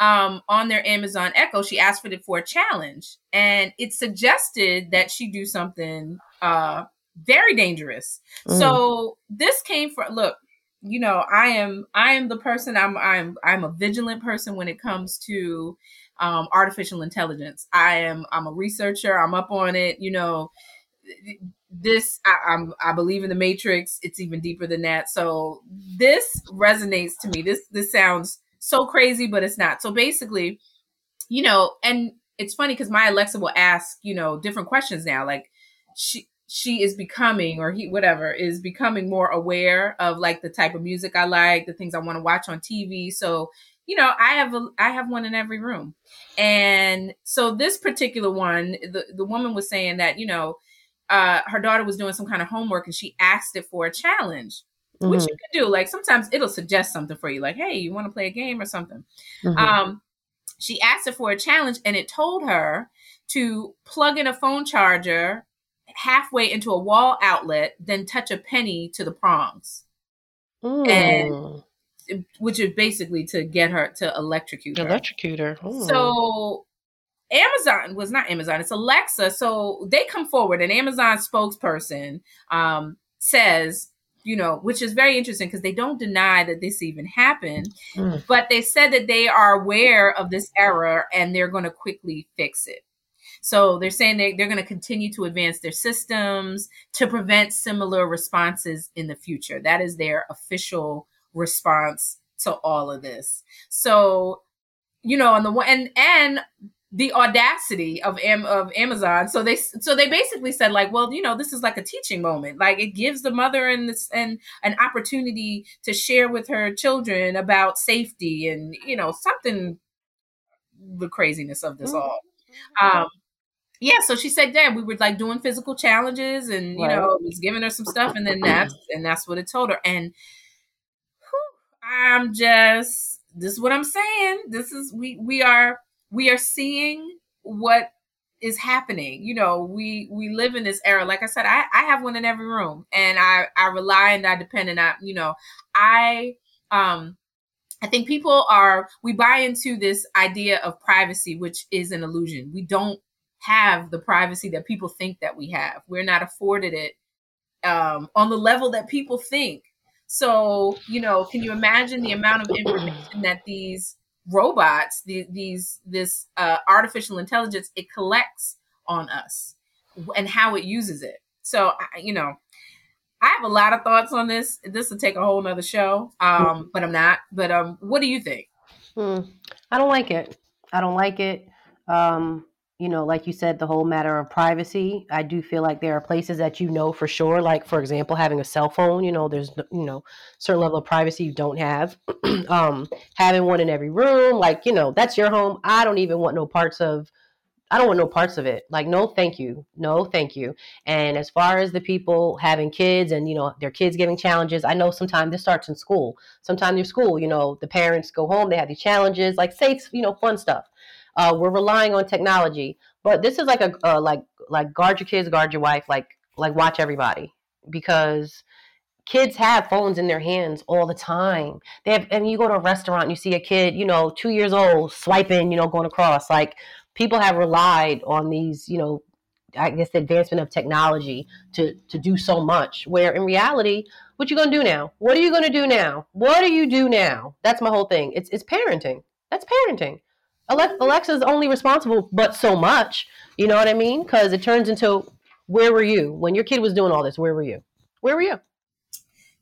Um, on their Amazon Echo, she asked for it for a challenge, and it suggested that she do something uh, very dangerous. Mm. So this came from look, you know, I am I am the person I'm I'm I'm a vigilant person when it comes to um, artificial intelligence. I am I'm a researcher. I'm up on it. You know, this I, am I believe in the Matrix. It's even deeper than that. So this resonates to me. This this sounds so crazy, but it's not. So basically, you know, and it's funny because my Alexa will ask, you know, different questions now. Like she she is becoming or he whatever is becoming more aware of like the type of music I like, the things I want to watch on TV. So you know, I have a I have one in every room. And so this particular one, the, the woman was saying that, you know, uh, her daughter was doing some kind of homework and she asked it for a challenge, mm-hmm. which you can do. Like sometimes it'll suggest something for you, like, hey, you want to play a game or something. Mm-hmm. Um, she asked it for a challenge and it told her to plug in a phone charger halfway into a wall outlet, then touch a penny to the prongs. Mm. And which is basically to get her to electrocute her. Electrocute her. So Amazon was not Amazon, it's Alexa. So they come forward, an Amazon spokesperson um, says, you know, which is very interesting because they don't deny that this even happened, mm. but they said that they are aware of this error and they're going to quickly fix it. So they're saying they, they're going to continue to advance their systems to prevent similar responses in the future. That is their official response to all of this. So, you know, on the one and and the audacity of Am- of Amazon. So they so they basically said like, well, you know, this is like a teaching moment. Like it gives the mother and this and an opportunity to share with her children about safety and you know something the craziness of this mm-hmm. all. Um yeah, so she said, "Dad, we were like doing physical challenges, and you right. know, it was giving her some stuff, and then that's and that's what it told her." And whew, I'm just this is what I'm saying. This is we we are we are seeing what is happening you know we we live in this era like i said i i have one in every room and i i rely and i depend and i you know i um I think people are, we buy into this idea of privacy, which is an illusion. We don't have the privacy that people think that we have. We're not afforded it um, on the level that people think. So, you know, can you imagine the amount of information that these robots, the, these this uh, artificial intelligence, it collects on us and how it uses it? So, you know, I have a lot of thoughts on this. This will take a whole nother show, um, but I'm not. But um, what do you think? Hmm. I don't like it. I don't like it. Um, you know, like you said, the whole matter of privacy. I do feel like there are places that you know for sure, like for example, having a cell phone. You know, there's you know certain level of privacy you don't have. um, having one in every room, like you know, that's your home. I don't even want no parts of I don't want no parts of it. Like, no, thank you. No, thank you. And as far as the people having kids and, you know, their kids giving challenges, I know sometimes this starts in school. Sometimes in school, you know, the parents go home, they have these challenges, like safe, you know, fun stuff. Uh, we're relying on technology, but this is like a, uh, like, like guard your kids, guard your wife, like, like watch everybody because kids have phones in their hands all the time. They have, and you go to a restaurant and you see a kid, you know, two years old, swiping, you know, going across. Like people have relied on these, you know, I guess the advancement of technology to to do so much. Where in reality, what you gonna do now? What are you gonna do now? What do you do now? That's my whole thing. It's it's parenting. That's parenting. Alexa's only responsible, but so much. You know what I mean? Because it turns into where were you when your kid was doing all this? Where were you? Where were you?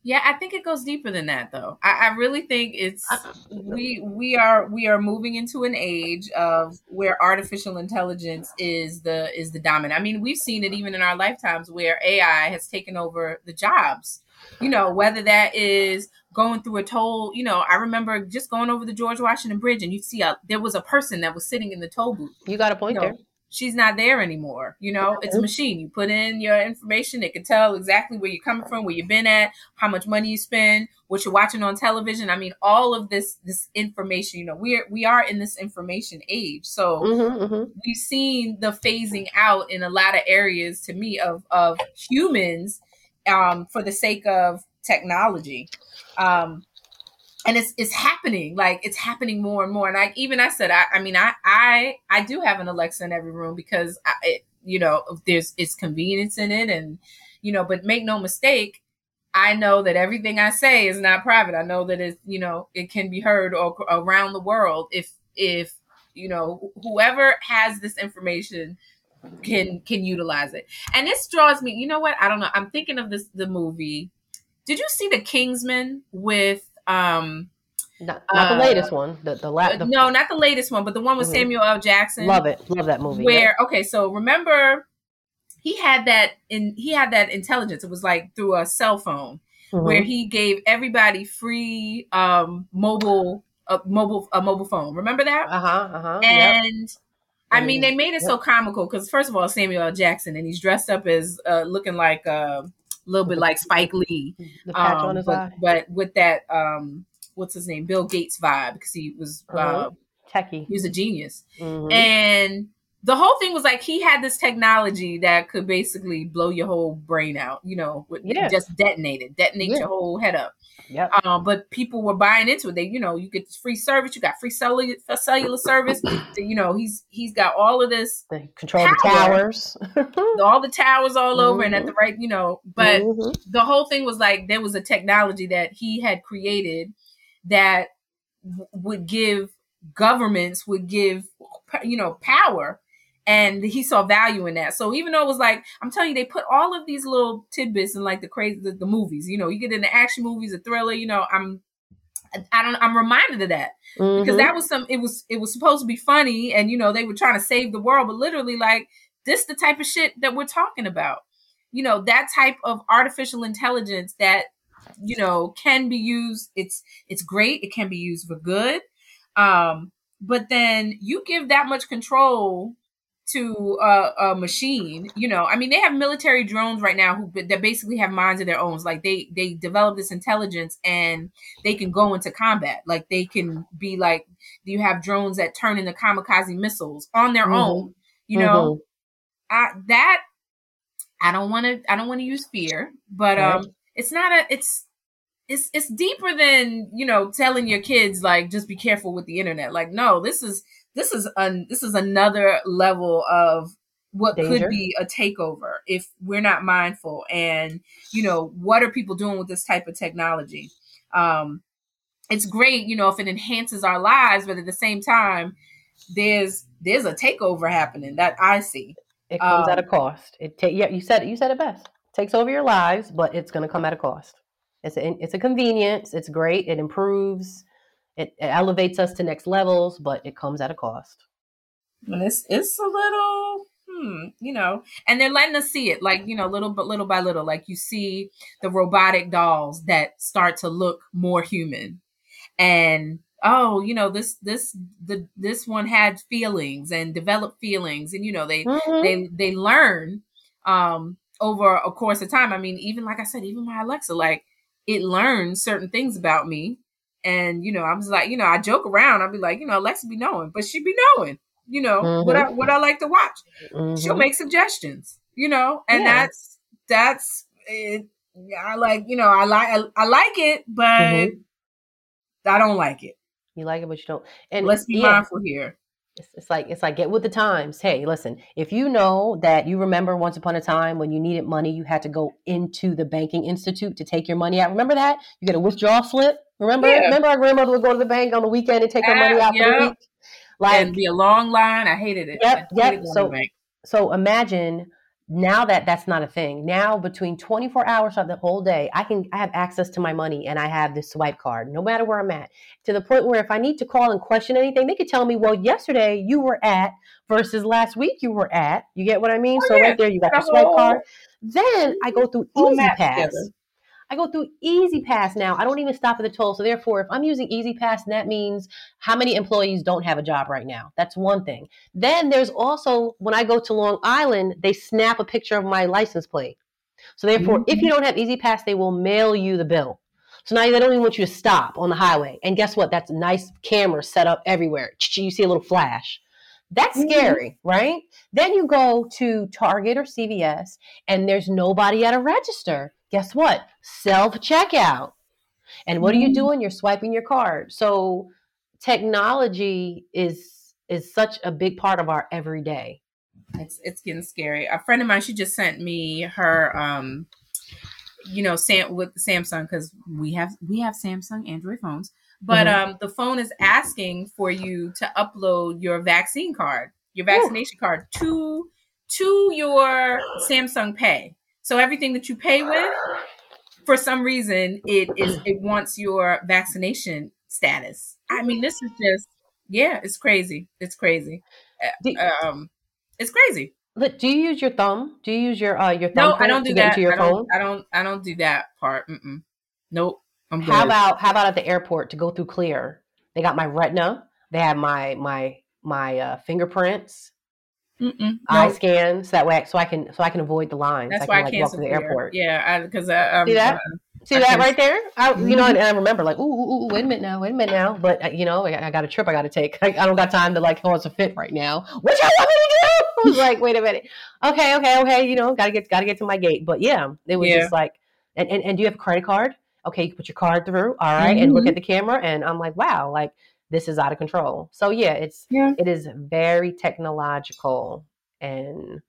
Yeah, I think it goes deeper than that, though. I, I really think it's we we are we are moving into an age of where artificial intelligence is the is the dominant. I mean, we've seen it even in our lifetimes where AI has taken over the jobs. You know, whether that is going through a toll. You know, I remember just going over the George Washington Bridge, and you see a there was a person that was sitting in the toll booth. You got a point you know, there she's not there anymore. You know, it's a machine. You put in your information, it can tell exactly where you're coming from, where you've been at, how much money you spend, what you're watching on television. I mean, all of this this information, you know, we're we are in this information age. So mm-hmm, mm-hmm. we've seen the phasing out in a lot of areas to me of of humans um for the sake of technology. Um and it's it's happening like it's happening more and more. And i even i said i, I mean i i i do have an alexa in every room because I, it, you know there's it's convenience in it and you know but make no mistake i know that everything i say is not private. I know that it you know it can be heard or, around the world if if you know whoever has this information can can utilize it. And this draws me you know what? I don't know. I'm thinking of this the movie did you see the kingsman with um, not, not the latest uh, one. The the, la- the no, not the latest one, but the one with mm-hmm. Samuel L. Jackson. Love it. Love that movie. Where yeah. okay, so remember he had that in he had that intelligence. It was like through a cell phone mm-hmm. where he gave everybody free um mobile a mobile a mobile phone. Remember that? Uh huh. Uh huh. And. Yep. I mean, they made it yep. so comical because first of all, Samuel L. Jackson, and he's dressed up as uh, looking like uh, little bit like Spike Lee. The patch um, on his but, eye. But with that, um, what's his name? Bill Gates vibe because he was uh, uh, techie. He was a genius, mm-hmm. and the whole thing was like he had this technology that could basically blow your whole brain out. You know, yeah. just detonate it, detonate yeah. your whole head up. Yeah. Um, but people were buying into it. They, you know, you get this free service. You got free cellular, cellular service. you know, he's he's got all of this. They control power, the towers. all the towers all over, mm-hmm. and at the right, you know. But mm-hmm. the whole thing was like there was a technology that he had created that w- would give governments would give you know power and he saw value in that. So even though it was like I'm telling you, they put all of these little tidbits in like the crazy the, the movies. You know, you get into action movies, a thriller. You know, I'm I don't I'm reminded of that mm-hmm. because that was some it was it was supposed to be funny and you know they were trying to save the world, but literally like this the type of shit that we're talking about. You know, that type of artificial intelligence that you know can be used. It's it's great. It can be used for good. Um, but then you give that much control to a, a, machine you know i mean they have military drones right now who that basically have minds of their own like they they develop this intelligence and they can go into combat like they can be like you have drones that turn into kamikaze missiles on their mm-hmm. own you know mm-hmm. I, that i don't want to i don't want to use fear but right. um it's not a it's it's it's deeper than you know telling your kids like just be careful with the internet. Like no, this is this is an this is another level of what Danger. could be a takeover if we're not mindful and you know what are people doing with this type of technology? Um it's great you know if it enhances our lives but at the same time there's there's a takeover happening that i see. It comes um, at a um, cost. It ta- yeah you said it you said it best. It takes over your lives but it's going to come at a cost. It's a it's a convenience. It's great. It improves it, it elevates us to next levels but it comes at a cost and it's it's a little hmm, you know, and they're letting us see it, like you know, little but little by little, like you see the robotic dolls that start to look more human, and oh, you know, this this the this one had feelings and developed feelings, and you know, they mm-hmm. they they learn um over a course of time. I mean, even like I said, even my Alexa, like it learns certain things about me. And you know, I was like, you know, I joke around. I'll be like, you know, Alexa be knowing, but she be knowing you know mm-hmm. what I what I like to watch. Mm-hmm. She'll make suggestions, you know, and yeah. that's that's it. I like you know I like I, I like it, but mm-hmm. I don't like it. You like it, but you don't. And let's be yeah. mindful here. It's, it's like it's like get with the times. Hey, listen, if you know that you remember once upon a time when you needed money, you had to go into the banking institute to take your money out. Remember that? You get a withdrawal slip. Remember? Yeah. Remember our grandmother would go to the bank on the weekend and take her money out for the week. Like It'd be a long line. I hated it. Yep, yep. So, so imagine now that that's not a thing. Now between 24 hours of the whole day, I can I have access to my money and I have this swipe card, no matter where I'm at. To the point where if I need to call and question anything, they could tell me, well, yesterday you were at versus last week you were at. You get what I mean? Oh, so yeah. right there, you got the swipe card. Then I go through E-ZPass. I go through E-ZPass now. I don't even stop at the toll. So therefore, if I'm using E-ZPass, that means how many employees don't have a job right now. That's one thing. Then there's also when I go to Long Island, they snap a picture of my license plate. So therefore, mm-hmm. if you don't have E-ZPass, they will mail you the bill. So now they don't even want you to stop on the highway. And guess what? That's nice camera set up everywhere. You see a little flash. That's mm-hmm. scary, mm-hmm. right? Then you go to Target or CVS and there's nobody at a register guess what? Self checkout. And what mm-hmm. are you doing? You're swiping your card. So technology is is such a big part of our everyday. It's it's getting scary. A friend of mine, she just sent me her um you know, Sam with Samsung because we have we have Samsung Android phones, but mm-hmm. um, the phone is asking for you to upload your vaccine card, your vaccination Ooh. card to to your Samsung Pay. So everything that you pay with, for some reason, it is it wants your vaccination status. I mean, this is just yeah, it's crazy. It's crazy. Do, um, it's crazy. Look, do you use your thumb? Do you use your uh your thumb? No, I don't do that. I don't, I don't. I don't do that part. Mm-mm. Nope. I'm how about how about at the airport to go through Clear? They got my retina. They have my my my uh, fingerprints. Mm-mm, eye nope. scans that way, so I can so I can avoid the lines. That's I why can, I can't walk to the airport. Yeah, because um, see that. Uh, See I that right there? I, mm-hmm. You know, and, I remember like, ooh, ooh, ooh, wait a minute now, wait a minute now. But uh, you know, I, I, got a trip I got to take. I, I, don't got time to like, oh, it's a fit right now. What you want me to do? I was like, wait a minute. Okay, okay, okay. You know, gotta get gotta get to my gate. But yeah, it was yeah. just like, and, and and do you have a credit card? Okay, you put your card through. All right, mm-hmm. and look mm-hmm. at the camera, and I'm like, wow, like this is out of control. So yeah, it's yeah. it is very technological and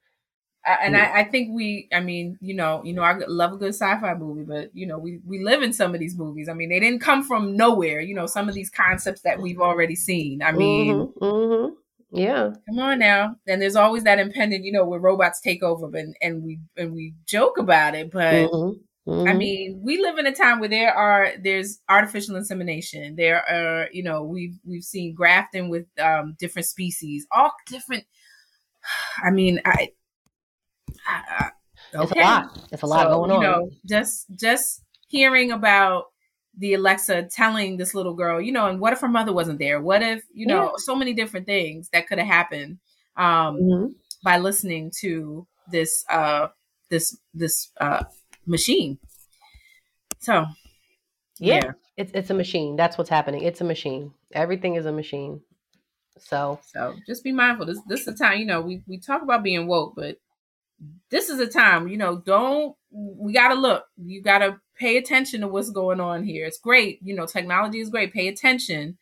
and I, I, think we i mean you know you know i love a good sci-fi movie but you know we we live in some of these movies i mean they didn't come from nowhere you know some of these concepts that we've already seen i mean mm-hmm, mm-hmm. yeah come on now and there's always that impending you know where robots take over and and we and we joke about it but mm-hmm. Mm-hmm. I mean, we live in a time where there are there's artificial insemination. There are, you know, we've we've seen grafting with um, different species, all different I mean, I, I okay. it's a lot. It's a lot so, going on. You know, just just hearing about the Alexa telling this little girl, you know, and what if her mother wasn't there? What if, you know, yeah. so many different things that could have happened um, mm-hmm. by listening to this uh this this uh machine. So, yeah. yeah. It's it's a machine. That's what's happening. It's a machine. Everything is a machine. So so just be mindful. This this is a time, you know, we, we talk about being woke, but this is a time, you know, don't we gotta look. You gotta pay attention to what's going on here. It's great, you know, technology is great. Pay attention,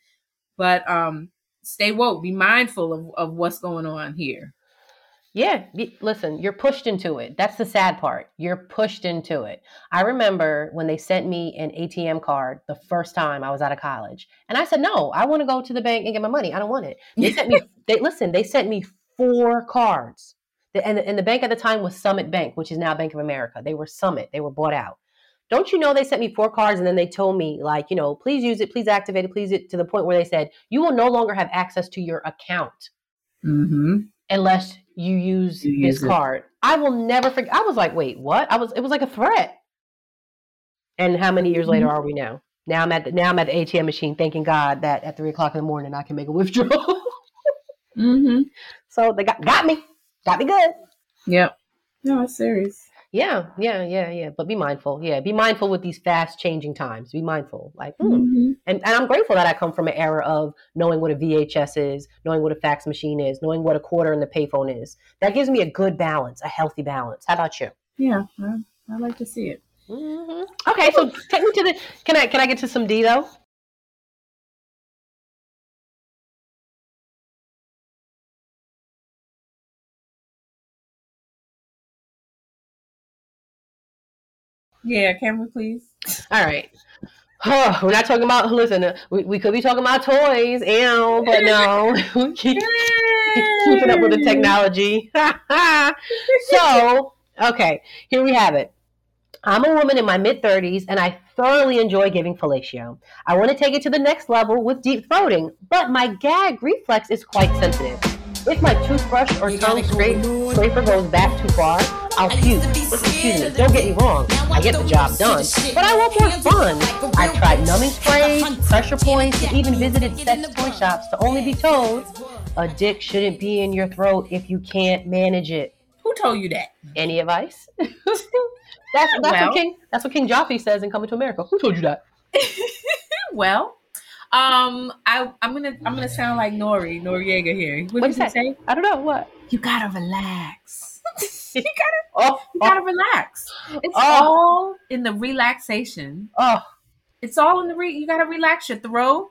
but um, stay woke. Be mindful of of what's going on here. Yeah, listen, you're pushed into it. That's the sad part. You're pushed into it. I remember when they sent me an ATM card the first time I was out of college, and I said, "No, I want to go to the bank and get my money. I don't want it." They sent me. They listen. They sent me four cards, and and the bank at the time was Summit Bank, which is now Bank of America. They were Summit. They were bought out. Don't you know they sent me four cards and then they told me like, you know, please use it, please activate it, please it to the point where they said you will no longer have access to your account. Mm-hmm unless you use you this use card. I will never forget. I was like, wait, what? I was. It was like a threat. And how many years mm-hmm. later are we now? Now I'm at the, now I'm at the ATM machine, thanking God that at three o'clock in the morning I can make a withdrawal. mm-hmm. So they got got me, got me good. Yep. No, it's serious. Yeah, yeah, yeah, yeah. But be mindful. Yeah, be mindful with these fast changing times. Be mindful. Like, hmm. mm-hmm. and, and I'm grateful that I come from an era of knowing what a VHS is, knowing what a fax machine is, knowing what a quarter in the payphone is. That gives me a good balance, a healthy balance. How about you? Yeah, I, I like to see it. Mm-hmm. Okay, so take me to the. Can I can I get to some D though? Yeah, can we please? All right. Oh, we're not talking about. Listen, uh, we, we could be talking about toys, ew, but no, we keep, keeping up with the technology. so, okay, here we have it. I'm a woman in my mid 30s, and I thoroughly enjoy giving fellatio. I want to take it to the next level with deep throating, but my gag reflex is quite sensitive. If my toothbrush or tongue scraper goes back too far, I'll fuse. Excuse me, don't get me wrong, I get the job done, but I want more fun. I've tried numbing sprays, pressure points, and even visited sex toy shops to only be told a dick shouldn't be in your throat if you can't manage it. Who told you that? Any advice? that's that's well, what King that's what King Joffrey says in Coming to America. Who told you that? well, um, I I'm gonna I'm gonna sound like Nori Noreaga here. What, what did you say? I don't know what. You gotta relax. you gotta oh, you gotta oh. relax. It's oh. all in the relaxation. Oh, it's all in the re. You gotta relax your throat.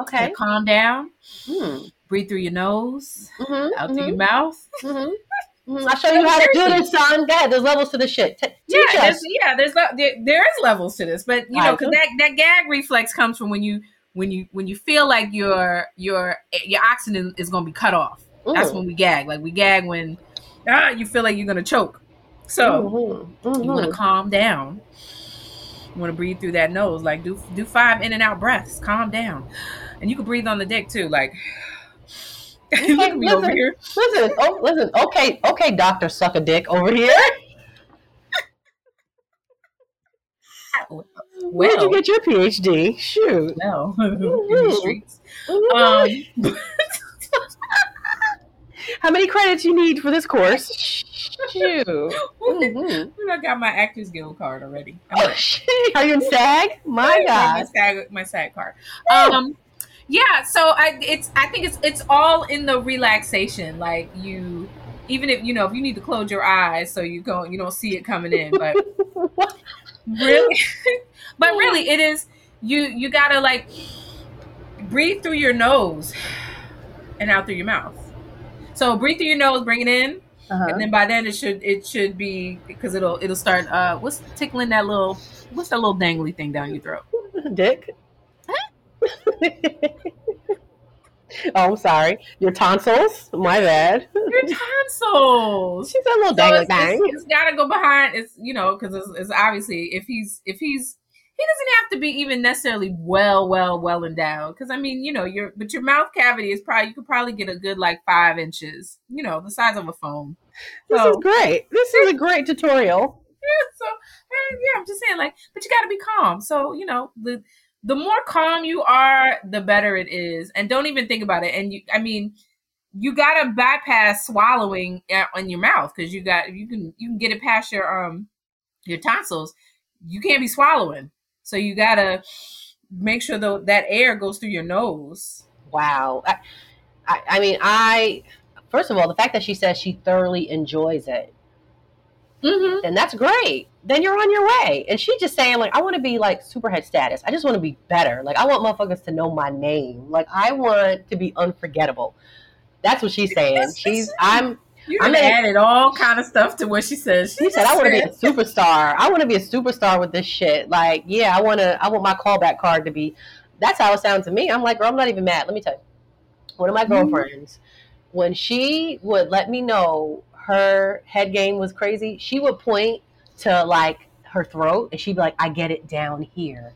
Okay, calm down. Hmm. Breathe through your nose, mm-hmm, out mm-hmm. through your mouth. Mm-hmm. Mm, I'll show you how to do this, son. Yeah, there's levels to the shit. T- yeah, there's, yeah, there's there, there is levels to this, but you know, because that that gag reflex comes from when you when you when you feel like your your your oxygen is going to be cut off. Ooh. That's when we gag. Like we gag when ah, you feel like you're to choke. So mm-hmm. Mm-hmm. you want to calm down. You want to breathe through that nose. Like do do five in and out breaths. Calm down, and you can breathe on the dick too. Like. Okay, listen, over here. listen, oh, listen. Okay, okay, doctor, suck a dick over here. Well, Where did you get your PhD? Shoot. No, in the streets. Um, How many credits you need for this course? Shoot. Mm-hmm. I got my Actors Guild card already. Oh, Are you in SAG? My God. My SAG, my SAG card. Um, yeah. So I, it's, I think it's, it's all in the relaxation. Like you, even if you know, if you need to close your eyes so you go, you don't see it coming in, but really but really it is you you gotta like breathe through your nose and out through your mouth so breathe through your nose bring it in uh-huh. and then by then it should it should be because it'll it'll start uh what's tickling that little what's that little dangly thing down your throat dick Oh, I'm sorry. Your tonsils. My bad. Your tonsils. She's a little so dangly thing. It's, it's got to go behind. It's you know because it's, it's, obviously if he's if he's he doesn't have to be even necessarily well well well endowed because I mean you know your but your mouth cavity is probably you could probably get a good like five inches. You know the size of a phone. This so, is great. This is a great tutorial. Yeah. So yeah, I'm just saying like, but you got to be calm. So you know the the more calm you are, the better it is. And don't even think about it. And you, I mean, you gotta bypass swallowing in your mouth because you got you can you can get it past your um your tonsils. You can't be swallowing, so you gotta make sure that that air goes through your nose. Wow, I, I, I mean, I first of all, the fact that she says she thoroughly enjoys it Mm-hmm. then that's great. Then you're on your way. And she just saying like, I want to be like superhead status. I just want to be better. Like I want motherfuckers to know my name. Like I want to be unforgettable. That's what she's saying. She's I'm You in- added all kind of stuff to what she says. She said, "I want to be a superstar. I want to be a superstar with this shit. Like, yeah, I want to. I want my callback card to be. That's how it sounds to me. I'm like, girl, I'm not even mad. Let me tell you, one of my Mhm. girlfriends, when she would let me know her head game was crazy, she would point to like her throat, and she'd be like, "I get it down here."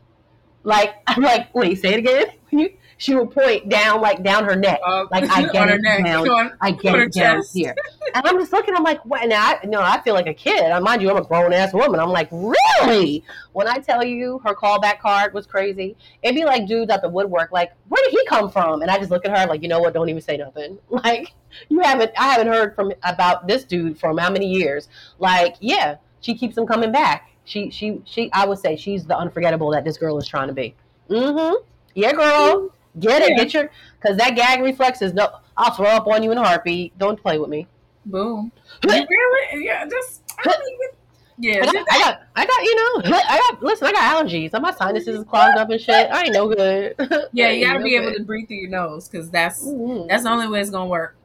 Like, I'm like, wait, say it again. she would point down, like down her neck. Uh, Like, I get it neck. down. On- I get it down chest. here. And I'm just looking, I'm like, what? Now, I, no, I feel like a kid. I mind you, I'm a grown ass woman. I'm like, really? When I tell you her callback card was crazy, it'd be like dudes at the woodwork, like, where did he come from? And I just look at her like, you know what? Don't even say nothing. Like, you haven't, I haven't heard from about this dude from how many years? Like, yeah, she keeps him coming back. She, she, she. I would say she's the unforgettable that this girl is trying to be. Mm-hmm. Yeah, girl. Get it. Yeah. Get your, because that gag reflex is no. I'll throw up on you in a heartbeat. Don't play with me. Boom. Really? Yeah, just. I even, yeah, I got, I got, I got, you know, I got. Listen, I got allergies. My sinuses is clogged up and shit. I ain't no good. yeah. You gotta no be able to breathe through your nose because that's Mhm. that's the only way it's gonna work.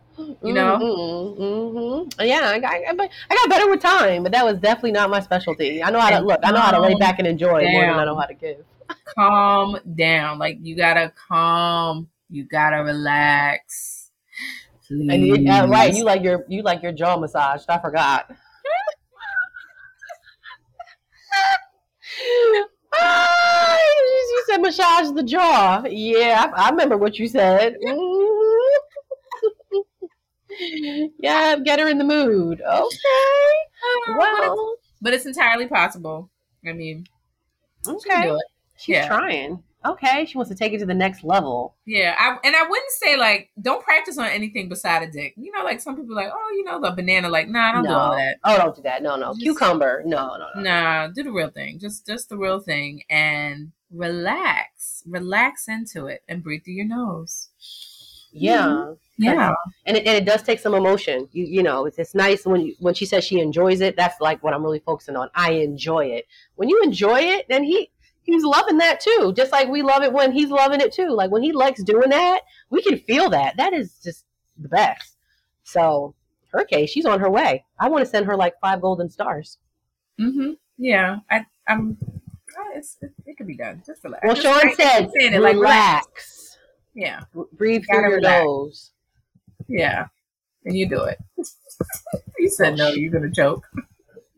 you know? Mhm, mhm. Yeah, I got, I got, better with time, but that was definitely not my specialty. I know how to look. I know how to lay back and enjoy more than I know how to give. Calm down. Like you gotta calm. You gotta relax. Please. And you, uh, right, you like your, you like your jaw massaged. I forgot. Ah, you said massage the jaw. Yeah, I, I remember what you said. Yeah, get her in the mood. Okay. Uh, but, it's, Well, but it's entirely possible. I mean, okay. She's Yeah. trying. Okay, she wants to take it to the next level. Yeah, I, and I wouldn't say like don't practice on anything beside a dick. You know, like some people like, oh, you know, the banana. Like, nah, I don't do all that. Oh, don't do that. No, no. Just- Cucumber. No, no, no. Nah, do the real thing. Just just the real thing and relax. Relax into it and breathe through your nose. Yeah. Mm-hmm. Yeah. and it, and it does take some emotion. You you know, it's, it's nice when you, when she says she enjoys it. That's like what I'm really focusing on. I enjoy it. When you enjoy it, then he he's loving that too. Just like we love it when he's loving it too. Like when he likes doing that, we can feel that. That is just the best. So her case, she's on her way. I want to send her like five golden stars. Mm-hmm. Yeah. I I'm uh, it's, it, could be done. Just relax. Well, Sean like- said, it, like, relax, Yeah. Breathe through your relax. nose. Yeah. And you do it. you said no, you're gonna choke.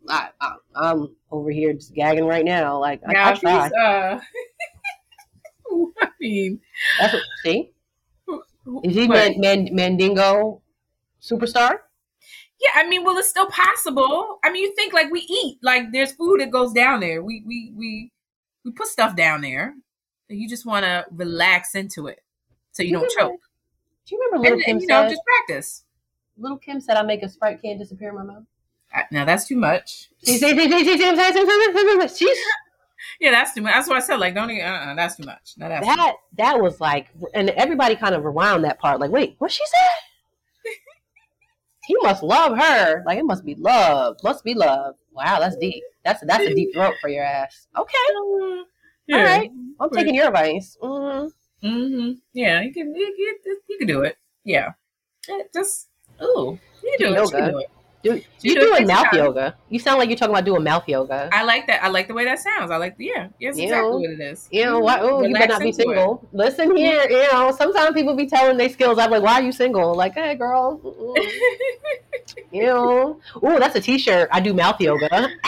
I, I, I'm over here just gagging right now. Like I, Now I try. uh I mean That's what, see. Is he man, man, Mandingo superstar? Yeah, I mean, well, it's still possible. I mean, you think like we eat, like there's food that goes down there. We we we we put stuff down there. And you just want to relax into it, so you don't choke. Do you remember Little And, Kim and, you know, said? just practice. Little Kim said, "I make a Sprite can disappear in my mouth." now that's too much. yeah, that's too much. That's what I said like, don't even. Uh-uh, that's too much. No, that's that much. that was like, and everybody kind of rewound that part. Like, wait, what she said? he must love her. Like, it must be love. Must be love. Wow, that's deep. That's that's a deep throat for your ass. Okay. Uh, yeah. All right. I'm taking your advice. Mm-hmm. mm-hmm. Yeah, you can you, you, you, can do it. Yeah. Just ooh, you do, do it. Yoga. You do it. Dude, You you do doing mouth yoga? You sound like you're talking about doing mouth yoga. I like that. I like the way that sounds. I like. Yeah. Yes. Exactly what it is. You know what? Oh, you better not be into it. single. Listen here. You know, sometimes people be telling their skills. I'm like, why are you single? Like, hey, girl. you know. Oh, that's a T-shirt. I do mouth yoga.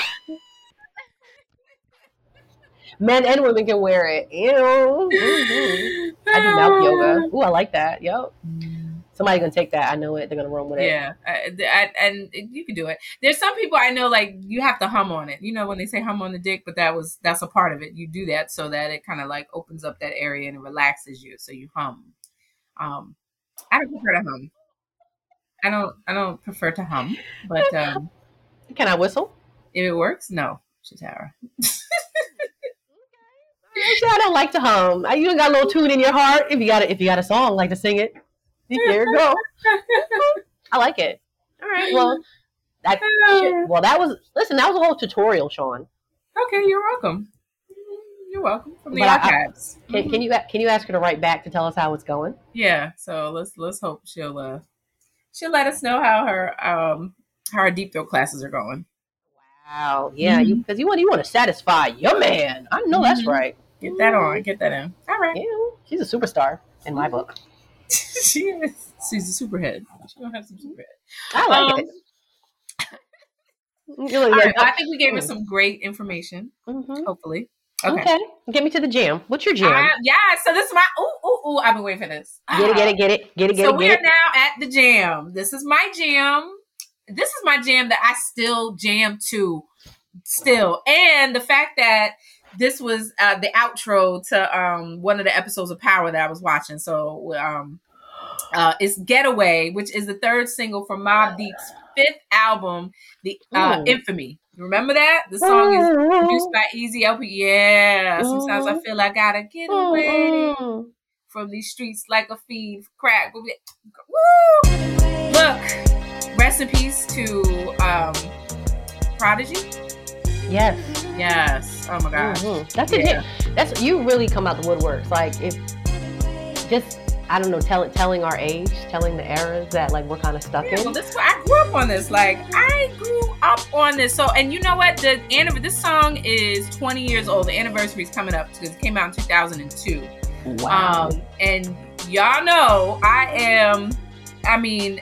Men and women can wear it. You know. mhm. I do mouth yoga. Ooh, I like that. Yep. Somebody gonna take that. I know it. They're gonna run with it. Yeah, I, I, and you can do it. There's some people I know like you have to hum on it. You know when they say hum on the dick, but that was that's a part of it. You do that so that it kind of like opens up that area and it relaxes you. So you hum. Um, I don't prefer to hum. I don't. I don't prefer to hum, but um, Can I whistle? if it works, no, Shatara. Actually, I don't like to hum. I, you got a little tune in your heart. If you got a, if you got a song, like to sing it. There you go. I like it. All right. Well, I, shit, well, that was listen. That was a whole tutorial, Sean. Okay, you're welcome. You're welcome from the But I- archives. Can, can you can you ask her to write back to tell us how it's going? Yeah, so let's let's hope she'll uh she'll let us know how her um how her deep throat classes are going. Wow. Yeah, you because you want you want to satisfy your man. I know that's Mhm. right. Get that on, get that in. All right. Yeah, she's a superstar in my book. she is. She's a superhead. She gonna have some superhead. I like Um, it. You look all like- right, I think we gave her some great information. Mhm. Hopefully. Okay. Okay. Get me to the jam. What's your jam? I- yeah. So this is my. Ooh, ooh, ooh! I've been waiting for this. get it, get it, get it, get it, get so it, So we are it. now at the jam. This is my jam. This is my jam that I still jam to, still, and the fact that this was uh, the outro to um, one of the episodes of Power that I was watching. So um, uh, it's "Getaway," which is the third single from Mobb Deep's fifth album, the uh, "Infamy." Remember that the song is produced by EZ Elpee. Yeah, sometimes I Mhm. feel I gotta get away Mhm. from these streets like a fiend. Crack. Woo! Look, rest in peace to um, Prodigy. Yes. Yes. Oh my gosh. Mhm. That's a Yeah. jam. That's you really come out the woodworks. Like if just I don't know, tell, telling our age, telling the eras that like we're kind of stuck Yeah, in. well, this I grew up on this. Like I grew up on this. So, and you know what? The anniv- this song is 20 years old. The anniversary is coming up because it came out in 2002. Wow. Um, and y'all know I am. I mean,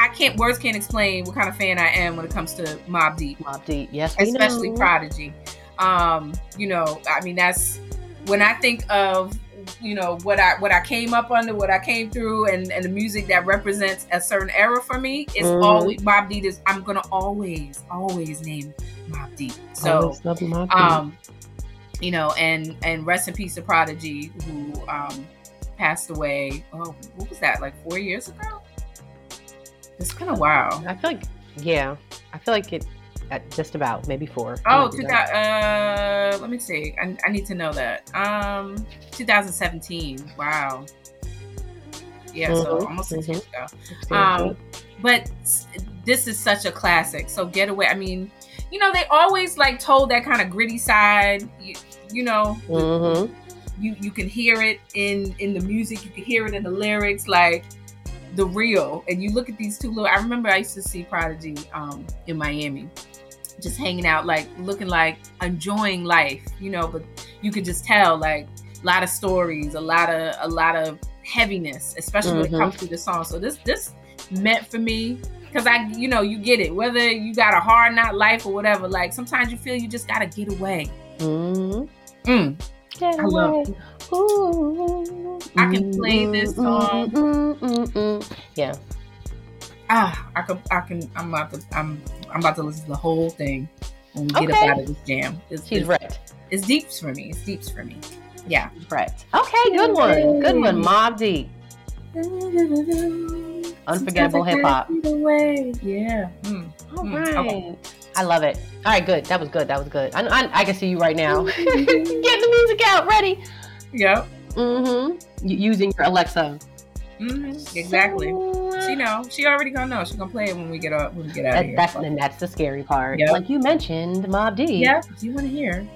I can't. Words can't explain what kind of fan I am when it comes to Mobb Deep. Mobb Deep. Yes, especially know. Prodigy. Um, you know, I mean, that's when I think of you know what I what I came up under, what I came through, and and the music that represents a certain era for me is Mhm. always Mobb Deep. Is I'm gonna always always name Mobb Deep. So Deep. um you know and and rest in peace to prodigy who um passed away oh what was that like four years ago it's been a while. I feel like yeah, I feel like it at just about maybe four. oh two uh let me see. I, I need to know that. Um 2017 wow. Yeah so Mhm, almost 6 mhm. years ago. Um but this is such a classic. So getaway i mean you know they always like told that kind of gritty side you, you know? Mhm. you you can hear it in in the music you can hear it in the lyrics like the real and you look at these two little i remember i used to see prodigy um in miami just hanging out like looking like enjoying life you know but you could just tell like a lot of stories a lot of a lot of heaviness especially when it Mhm. comes through the song so this this meant for me because i you know you get it whether you got a hard not life or whatever like sometimes you feel you just gotta get away Mhm. Mm. I love away. Ooh. I can play this Mm, song. mm, mm, mm. Yeah. ah, I can, I can, I'm about to, I'm, I'm about to listen to the whole thing when we get Okay. up out of this jam. It's, She's it's, right. it's deep for me. It's deep for me. Yeah. Right. Okay, good one. Good one. Mobb Deep. Unforgettable hip hop. Yeah. Mm. All Mm, right. okay. I love it. All right, good. That was good. That was good. I, I, I can see you right now. Getting the music out, ready. Yep. Mm-hmm. using your Alexa. hmm Exactly. She know. She already gonna know. She gonna play it when we get up. When we get out of here. that's and that's the scary part. Yep. Like you mentioned, Mob D. yeah. You want to hear?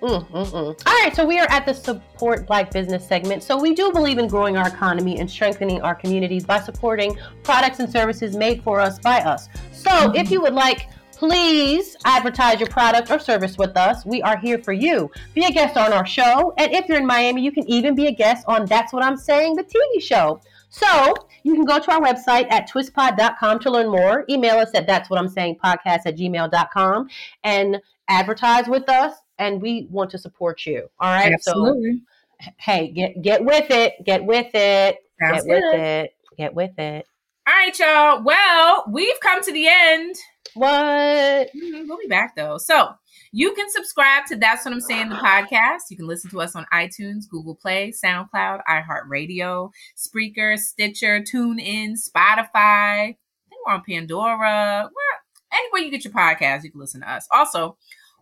Mhm. Mm-hmm. Mm-mm-mm. All right, so we are at the support Black business segment. So we do believe in growing our economy and strengthening our communities by supporting products and services made for us by us. So if you would like, please advertise your product or service with us. We are here for you. Be a guest on our show, and if you're in Miami, you can even be a guest on That's What I'm Saying, the TV show. So you can go to our website at twistpod.com to learn more. Email us at that's what I'm saying podcast at gmail.com and advertise with us and we want to support you. All right. Absolutely. So hey, get get with it. Get with it. Sounds get with it. Get with it. All right, y'all. Well, we've come to the end. What? Mhm, We'll be back though. So you can subscribe to That's What I'm Saying, the podcast. You can listen to us on iTunes, Google Play, SoundCloud, iHeartRadio, Spreaker, Stitcher, TuneIn, Spotify. I think we're on Pandora. We're, anywhere you get your podcast, you can listen to us. Also,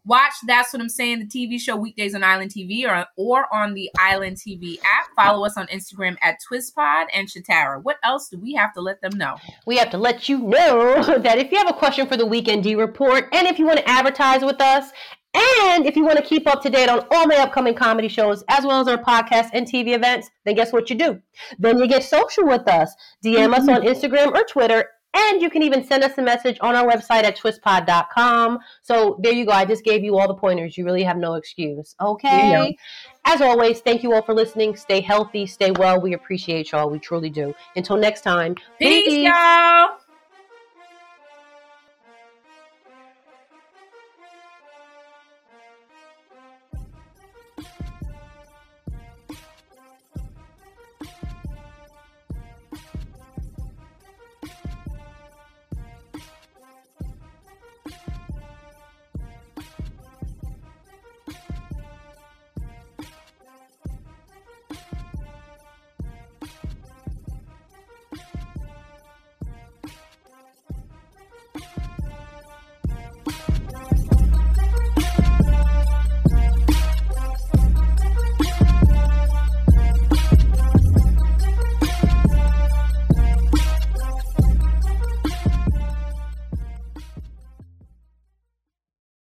Watch That's What I'm Saying, the TV show weekdays on Island TV or, or on the Island TV app. Follow us on Instagram at TwistPod and Shatara. What else do we have to let them know? We have to let you know that if you have a question for the Weekend D report and if you want to advertise with us and if you want to keep up to date on all my upcoming comedy shows, as well as our podcast and TV events, then guess what you do? Then you get social with us. DM mm-hmm. us on Instagram or Twitter. And you can even send us a message on our website at twistpod.com. So there you go. I just gave you all the pointers. You really have no excuse. Okay. As always, thank you all for listening. Stay healthy, stay well. We appreciate y'all. We truly do. Until next time. Peace, peace. y'all.